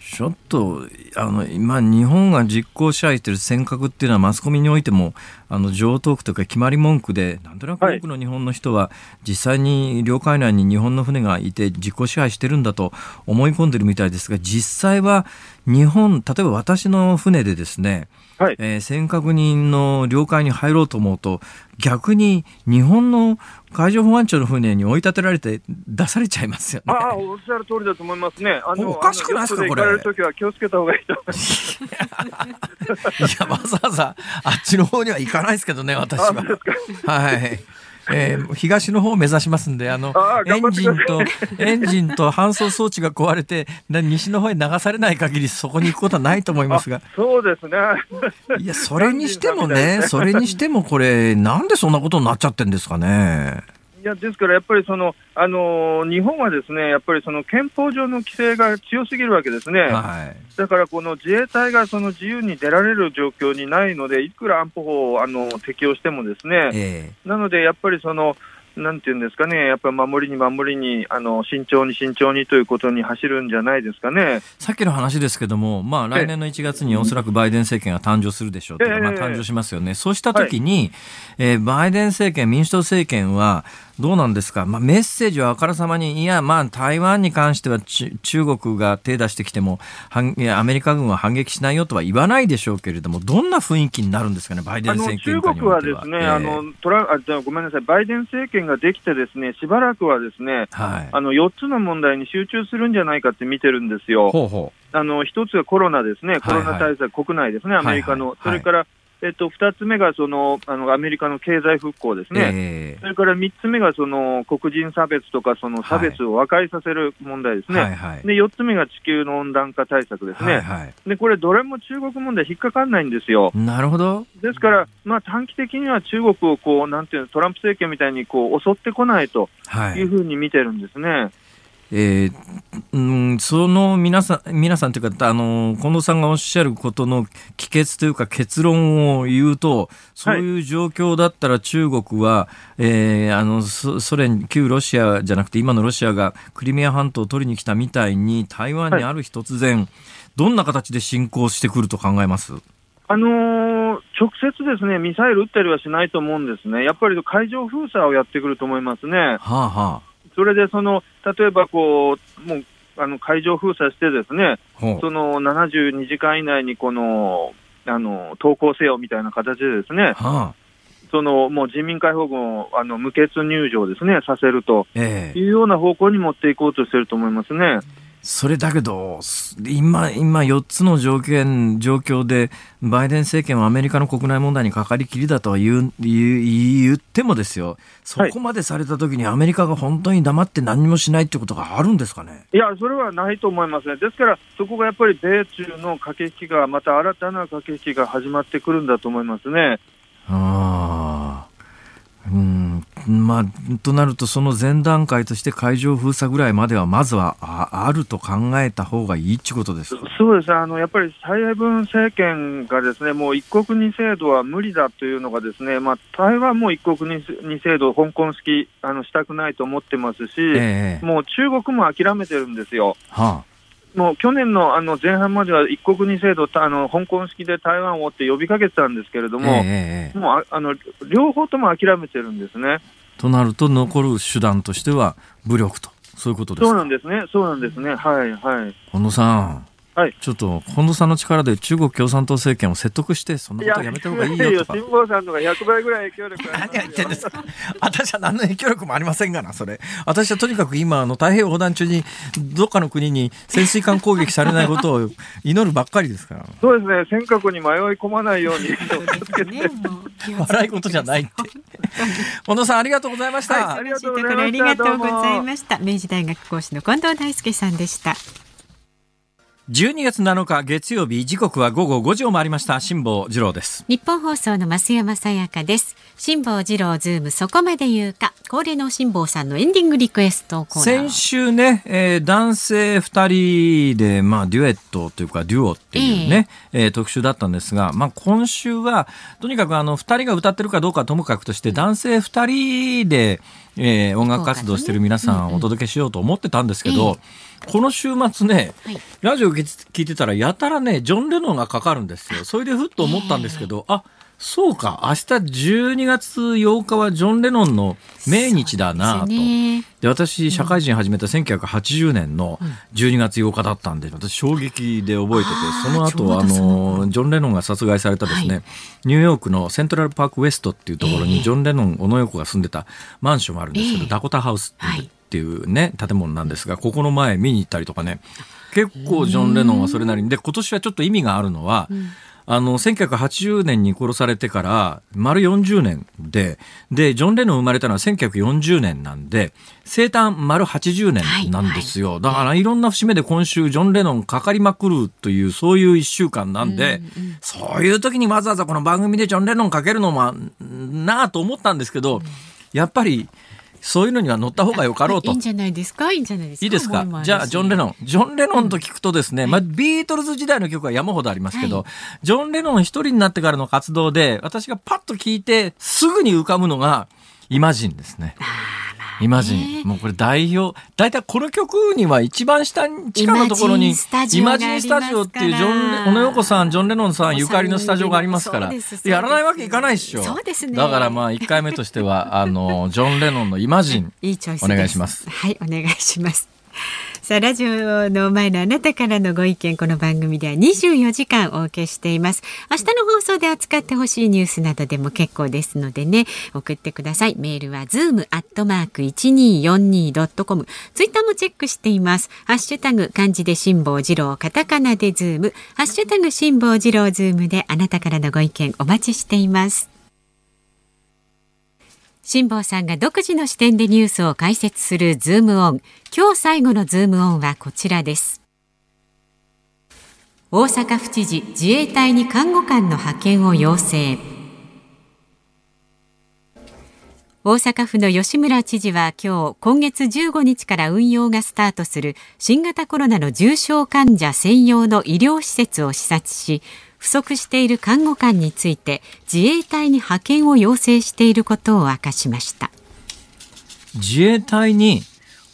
ちょっと、あの、今、日本が実効支配している尖閣っていうのは、マスコミにおいても、あの、上等句というか決まり文句で、なんとなくはい多くの日本の人は、実際に領海内に日本の船がいて、実効支配してるんだと思い込んでるみたいですが、実際は日本、例えば私の船でですね、はいえー尖閣人の領海に入ろうと思うと、逆に日本の海上保安庁の船に追い立てられて出されちゃいますよね。ああ、おっしゃる通りだと思いますね。あおかしくないですかこれれるときは気をつけた方がいいと思います。[laughs] いや、わざわざあっちの方には行かないですけどね、私は。はい。えー東の方を目指しますんで、あのあ、ーエンジンとエンジンと搬送装置が壊れて、な西の方へ流されない限りそこに行くことはないと思いますが。そうですね。いや、それにしてもね、それにしてもこれ、なんでそんなことになっちゃってんですかね。いや、ですからやっぱりその、あのー日本はですね、やっぱりその憲法上の規制が強すぎるわけですね。はい。だからこの自衛隊がその自由に出られる状況にないので、いくら安保法をあの適用してもですね、えなのでやっぱりその、なんていうんですかね、やっぱり守りに守りに、あの慎重に慎重にということに走るんじゃないですかね。さっきの話ですけども、まあ、来年の1月におそらくバイデン政権が誕生するでしょうとええまあ、誕生しますよね。そうしたときに、えーバイデン政権、民主党政権は、どうなんですか、まあ、メッセージをあからさまに、いや、まあ、台湾に関してはち中国が手出してきてもアメリカ軍は反撃しないよとは言わないでしょうけれども、どんな雰囲気になるんですかね、バイデン政権中国はですね、ええ。あのトラあじゃあごめんなさい、バイデン政権ができて、ですねしばらくはですね、はい。あの4つの問題に集中するんじゃないかって見てるんですよ。ほうほあの一つはコロナですね、はいコロナ対策、国内ですね、アメリカの、はいはい。それから、えっと、2つ目がそのあのアメリカの経済復興ですう。ね、えそれから3つ目がその黒人差別とか、その差別を和解させる問題ですえね、はいはい。で4つ目が地球の温暖化対策ですね、はいはい。でこれ、どれも中国問題引っかかんないんですよ。なるほど。ですから、まあ、短期的には中国をこう、なんていうの、トランプ政権みたいにこう襲ってこないとはいいう。ふうに見てるんですね。えーうん、その皆さん、皆さんというか、あの、近藤さんがおっしゃることの帰結というか結論を言うと、そういう状況だったら中国は、えーあの、ソソ連、旧ロシアじゃなくて今のロシアがクリミア半島を取りに来たみたいに、台湾にある日突然、どんな形で侵攻してくると考えます？あのー直接ですね、ミサイル撃ったりはしないと思うんですね。やっぱり海上封鎖をやってくると思いますね。はあはそれで、その、例えばこう、もう、あの、海上封鎖してですね、その72時間以内にこの、あの、投降せよみたいな形でですね、はあ。その、もう人民解放軍を、あの、無血入場ですね、させるとええいうような方向に持っていこうとしてると思いますね。それだけど、す今、今4つの条件、状況で、バイデン政権はアメリカの国内問題にかかりきりだとは言う言う言ってもですよ、そこまでされたときにアメリカが本当に黙って何もしないってことがあるんですかね？いや、それはないと思いますね。ですから、そこがやっぱり米中の駆け引きが、また新たな駆け引きが始まってくるんだと思いますね。ああ。うん。まあ、となると、その前段階として海上封鎖ぐらいまでは、まずはああると考えた方がいいってことですか？そうですあのやっぱり蔡英文政権がですねもう一国二制度は無理だというのがですね、まあ、台湾も一国二二制度、香港式あのしたくないと思ってますし、ええもう中国も諦めてるんですよ。はもう去年のあの前半までは一国二制度、あの香港式で台湾をって呼びかけてたんですけれどあ。も、ええええもうああの両方とも諦めてるんですね。となると、残る手段としては武力と。そういうことですか。そうなんですね、そうなんですね、はい、はい。近藤さん、はいちょっと近藤さんの力で中国共産党政権を説得して、そんなことやめた方がいいよとか辛。坊さんのが100倍ぐらい影響力ありますよ何を言ってんですか私は何の影響力もありませんがな、それ。私はとにかく今、あの、太平洋横断中に、どっかの国に潜水艦攻撃されないことを祈るばっかりですから。そうですね、尖閣に迷い込まないように笑い事じゃないって。近藤さん、ありがとうございました。はいありがとうございました。明治大学講師の近藤大輔さんでした。12月7日月曜日、時刻は午後5時を回りました。辛坊治郎です。日本放送の増山さやかです。辛坊治郎ズームそこまで言うか。恒例の辛坊さんのエンディングリクエストコーナー。先週ね、えー男性2人で、まあ、デュエットというか、デュオっていうね、えー特集だったんですが、まあ、今週は、とにかくあの、2人が歌ってるかどうかはともかくとして、男性2人で、えー音楽活動してる皆さんをお届けしようと思ってたんですけど、この週末ね、はい。ラジオ聞いてたらやたらね、ジョン・レノンがかかるんですよ。それでふっと思ったんですけど、あ、そうか、明日12月8日はジョン・レノンの命日だなと。ですね。で私社会人始めた1980年の12月8日だったんで私衝撃で覚えててその後あそののジョン・レノンが殺害されたですね、はニューヨークのセントラルパークウエストっていうところええにジョン・レノン小野洋子が住んでたマンションがあるんですけど、ええダコタハウスっていう,、はいっていうね建物なんですがここの前見に行ったりとかね。結構ジョン・レノンはそれなりに。で今年はちょっと意味があるのは、あの、1980年に殺されてから、丸40年で、で、ジョン・レノン生まれたのは1940年なんで、生誕丸80年なんですよ。だから、いろんな節目で今週、ジョン・レノンかかりまくるという、そういう一週間なんで、そういう時にわざわざこの番組でジョン・レノンかけるのもなあと思ったんですけど、やっぱり、そういうのには乗った方がよかろうといいん。じゃないですか？いいんじゃないですか？いいですか？じゃあ、ジョン・レノン。ジョン・レノンと聞くとですね、まあ、ビートルズ時代の曲は山ほどありますけど、はジョン・レノン一人になってからの活動で、私がパッと聞いて、すぐに浮かぶのが、イマジンですね。イマジン。もうこれ代表。大体この曲には一番下に、地下のところに、イマジンスタジオっていうジョンレ、小野洋子さん、ジョン・レノンさんゆかりのスタジオがありますからやらないわけいかないっしょ。そうですねだからまあ、1回目としては、あの、ジョン・レノンのイマジン。[laughs] いいチョイスお願いしますはい、お願いします。さあ、ラジオの前のあなたからのご意見、この番組では24時間お受けしています。明日の放送で扱ってほしいニュースなどでも結構ですのでね、送ってください。メールは zoom アットマーク 1242.com。ツイッターもチェックしています。ハッシュタグ漢字で辛坊治郎、カタカナでズーム、ハッシュタグ辛坊治郎ズームであなたからのご意見お待ちしています。辛坊さんが独自の視点でニュースを解説するズームオン。今日最後のズームオンはこちらです。大阪府知事自衛隊に看護官の派遣を要請。大阪府の吉村知事は今日今月15日から運用がスタートする新型コロナの重症患者専用の医療施設を視察し不足している看護官について自衛隊に派遣を要請していることを明かしました。自衛隊に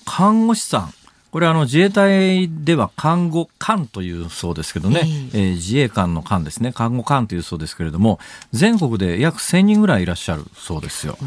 看護師さん、これあの自衛隊では看護官というそうですけどね、えー自衛官の官ですね、看護官というそうですけれども、全国で約1000人ぐらいいらっしゃるそうですよ。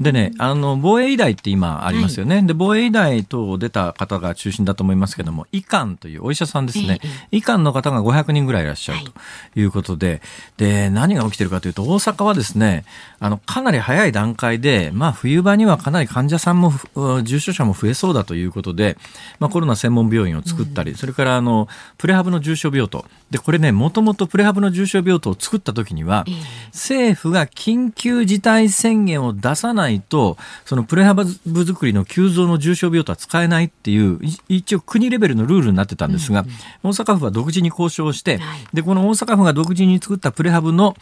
でね、あの、防衛医大って今ありますよね。で、防衛医大等出た方が中心だと思いますけども、医官というお医者さんですね。医官の方が500人ぐらいいらっしゃるとい。うことで、で、何が起きてるかというと、大阪はですね、あの、かなり早い段階で、まあ、冬場にはかなり患者さんも、う重症者も増えそうだということで、まあ、コロナ専門病院を作ったり、それから、あの、プレハブの重症病棟。で、これね、もともとプレハブの重症病棟を作った時には、政府が緊急事態宣言を出さないと、そのプレハブ作りの急増の重症病棟は使えないっていう、い一応国レベルのルールになってたんですが、大阪府は独自に交渉して、で、この大阪府が独自に作ったプレハブの、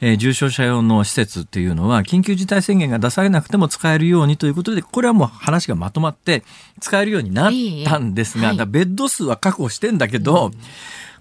えー重症者用の施設っていうのは、緊急事態宣言が出されなくても使えるようにということで、これはもう話がまとまって使えるようになったんですが、ベッド数は確保してんだけど、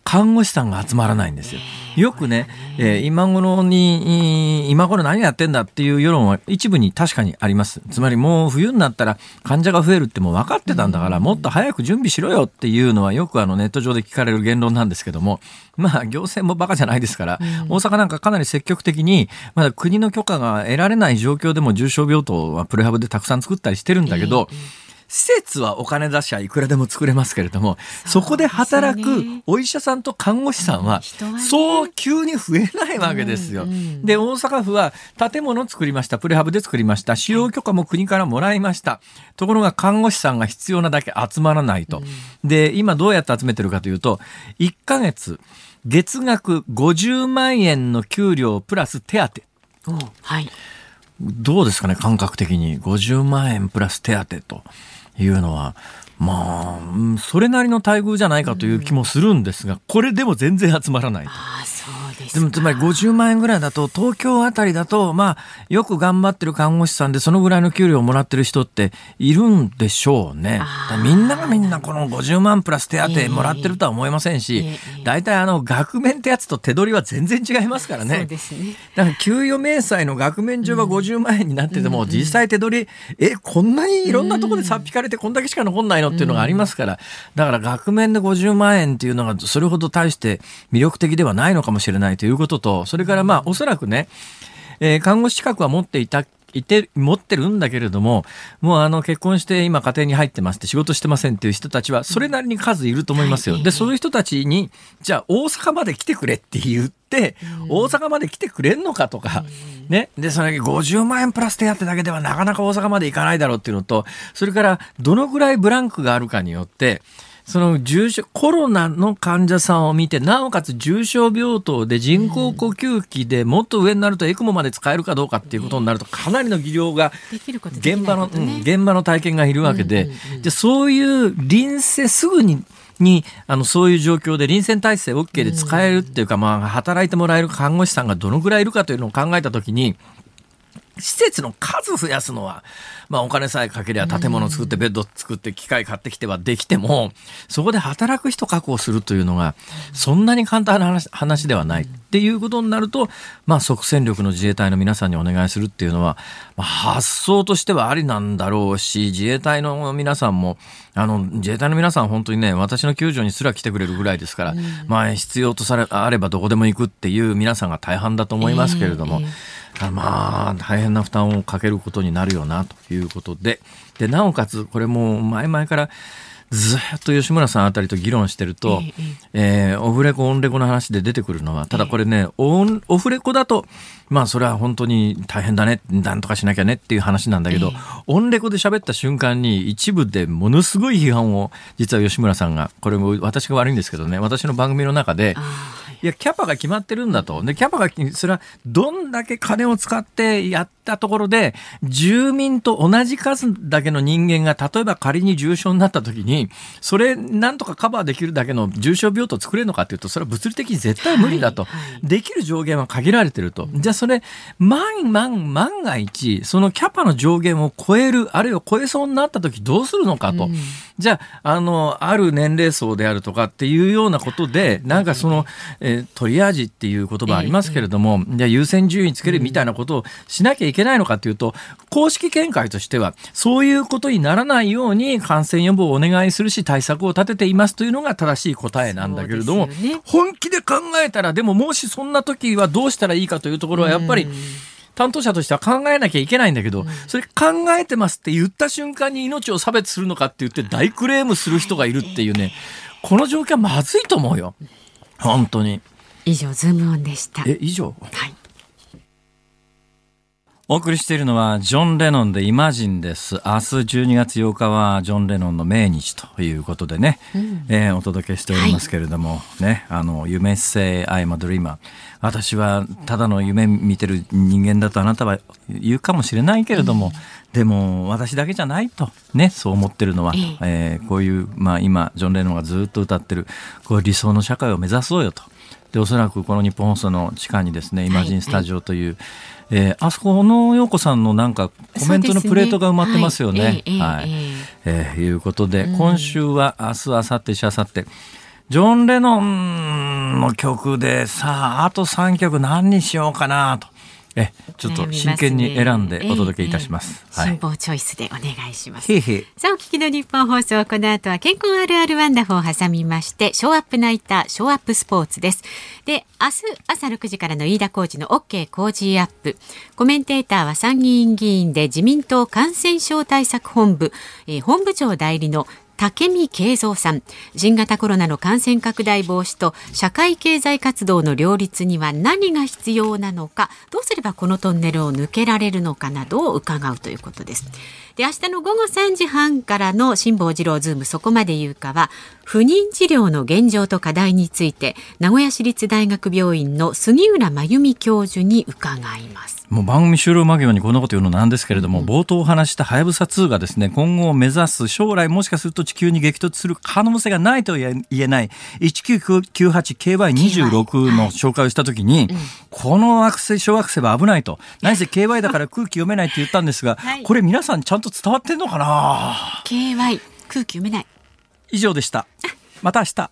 看護師さんが集まらないんですよ。よくね、えー今頃に、い今頃何やってんだっていう世論は一部に確かにあります。つまりもう冬になったら患者が増えるってもう分かってたんだから、もっと早く準備しろよっていうのはよくあのネット上で聞かれる言論なんですけども、まあ行政もバカじゃないですから、大阪なんかかなり積極的に、まだ国の許可が得られない状況でも重症病棟はプレハブでたくさん作ったりしてるんだけど、施設はお金出しゃいくらでも作れますけれども、そこで働くお医者さんと看護師さんは、そう急に増えないわけですよ。で、大阪府は建物を作りました。プレハブで作りました。使用許可も国からもらいました。ところが看護師さんが必要なだけ集まらないと。で、今どうやって集めてるかというと、1ヶ月、月額50万円の給料プラス手当。おはいどうですかね、感覚的に。50万円プラス手当というのは、まあ、それなりの待遇じゃないかという気もするんですが、これでも全然集まらないと。でもつまり50万円ぐらいだと東京あたりだとまあよく頑張ってる看護師さんでそのぐらいの給料をもらってる人っているんでしょうね。みんながみんなこの50万プラス手当もらってるとは思いませんし、大体あの額面ってやつと手取りは全然違いますからね。ね。だから給与明細の額面上は50万円になってても、実際手取り、え、こんなにいろんなところでさっ引かれてこんだけしか残んないのっていうのがありますから、だから額面で50万円っていうのがそれほど大して魅力的ではないのかもしれないということと、それからまあおそらくね、えー、看護師資格は持っていたいて、持ってるんだけれども、もうあの結婚して今家庭に入ってますって仕事してませんっていう人たちはそれなりに数いると思いますよ。で、そういう人たちに、じゃあ大阪まで来てくれって言って、大阪まで来てくれんのかとか、ね。で、それ50万円プラス手当だけではなかなか大阪まで行かないだろうっていうのと、それからどのぐらいブランクがあるかによって、その重症、コロナの患者さんを見て、なおかつ重症病棟で人工呼吸器でもっと上になるとエクモまで使えるかどうかっていうことになると、かなりの技量が、現場の、現場の体験がいるわけで、でそういう臨戦すぐに、に、あの、そういう状況で臨戦体制 OK で使えるっていうか、まあ、働いてもらえる看護師さんがどのぐらいいるかというのを考えたときに、施設の数増やすのは、まあお金さえかけりゃ建物作ってベッド作って機械買ってきてはできても、そこで働く人確保するというのが、そんなに簡単な話話ではない。っていうことになると、まあ即戦力の自衛隊の皆さんにお願いするっていうのは、まあ、発想としてはありなんだろうし、自衛隊の皆さんも、あの、自衛隊の皆さん本当にね、私の救助にすら来てくれるぐらいですから、まあ必要とされ、あればどこでも行くっていう皆さんが大半だと思いますけれども、えーえーまあ、大変な負担をかけることになるよな、ということで。で、なおかつ、これも前々から、ずっと吉村さんあたりと議論してると、ええー、オフレコ、オンレコの話で出てくるのは、ただこれね、オンオフレコだと、まあそれは本当に大変だね、なんとかしなきゃねっていう話なんだけど、オンレコで喋った瞬間に一部でものすごい批判を、実は吉村さんが、これも私が悪いんですけどね、私の番組の中で、いや、キャパが決まってるんだと。で、キャパが、それはどんだけ金を使ってやったところで、住民と同じ数だけの人間が、例えば仮に重症になった時に、それなんとかカバーできるだけの重症病棟を作れるのかっていうと、それは物理的に絶対無理だと。はいはい、できる上限は限られてると。じゃあそれ、万万万が一、そのキャパの上限を超える、あるいは超えそうになった時どうするのかと。うん、じゃあ、あの、ある年齢層であるとかっていうようなことで、なんかその、えー、トリアージっていう言葉ありますけれども、じゃ優先順位つけるみたいなことをしなきゃいけないのかというと、公式見解としては、そういうことにならないように感染予防をお願いするし、対策を立てていますというのが正しい答えなんだけれども、ね、本気で考えたら、でももしそんな時はどうしたらいいかというところは、やっぱり、担当者としては考えなきゃいけないんだけど、それ考えてますって言った瞬間に命を差別するのかって言って大クレームする人がいるっていうね、この状況はまずいと思うよ。本当に。以上ズームオンでした。え以上？はいお送りしているのはジョン・レノンでイマジンです。明日12月8日はジョン・レノンの命日ということでね、うん、えー、お届けしておりますけれども、はい、ね、あの、夢性アイマドリーマー。私はただの夢見てる人間だとあなたは言うかもしれないけれども、うん、でも私だけじゃないと、ね、そう思ってるのは、えー、こういう、まあ今、ジョン・レノンがずっと歌ってる、こういう理想の社会を目指そうよと。でおそらくこの日本放送の地下にですねイマジンスタジオという、はい、えー、あそこの陽子さんのなんかコメントのプレートが埋まってますよね。ね。はい、えー、いうことで、今週は明日明後日しあさってジョン・レノンの曲でさああと3曲何にしようかなと。えちょっと真剣に選んでお届けいたします。えーえー、辛抱チョイスでお願いします。へへさあお聞きの日本放送この後は健康あるあるワンダフを挟みましてショーアップナイターショーアップスポーツです。で明日朝6時からの飯田浩二の OK 工事アップコメンテーターは参議院議員で自民党感染症対策本部、えー、本部長代理の武見敬三さん。新型コロナの感染拡大防止と社会経済活動の両立には何が必要なのかどうすればこのトンネルを抜けられるのかなどを伺うということです。で明日の午後3時半からの辛坊治郎ズームそこまで言うかは不妊治療の現状と課題について名古屋市立大学病院の杉浦真由美教授に伺います。もう番組終了間際にこんなこと言うのなんですけれども、冒頭お話したはやぶさ2がですね、今後を目指す将来もしかすると地球に激突する可能性がないと言えない 1998KY26 の紹介をしたときに、この惑星、小惑星は危ないと。何せ KY だから空気読めないって言ったんですが、[laughs] はい。これ皆さんちゃんと伝わってんのかな？KY 空気読めない以上でした。また明日。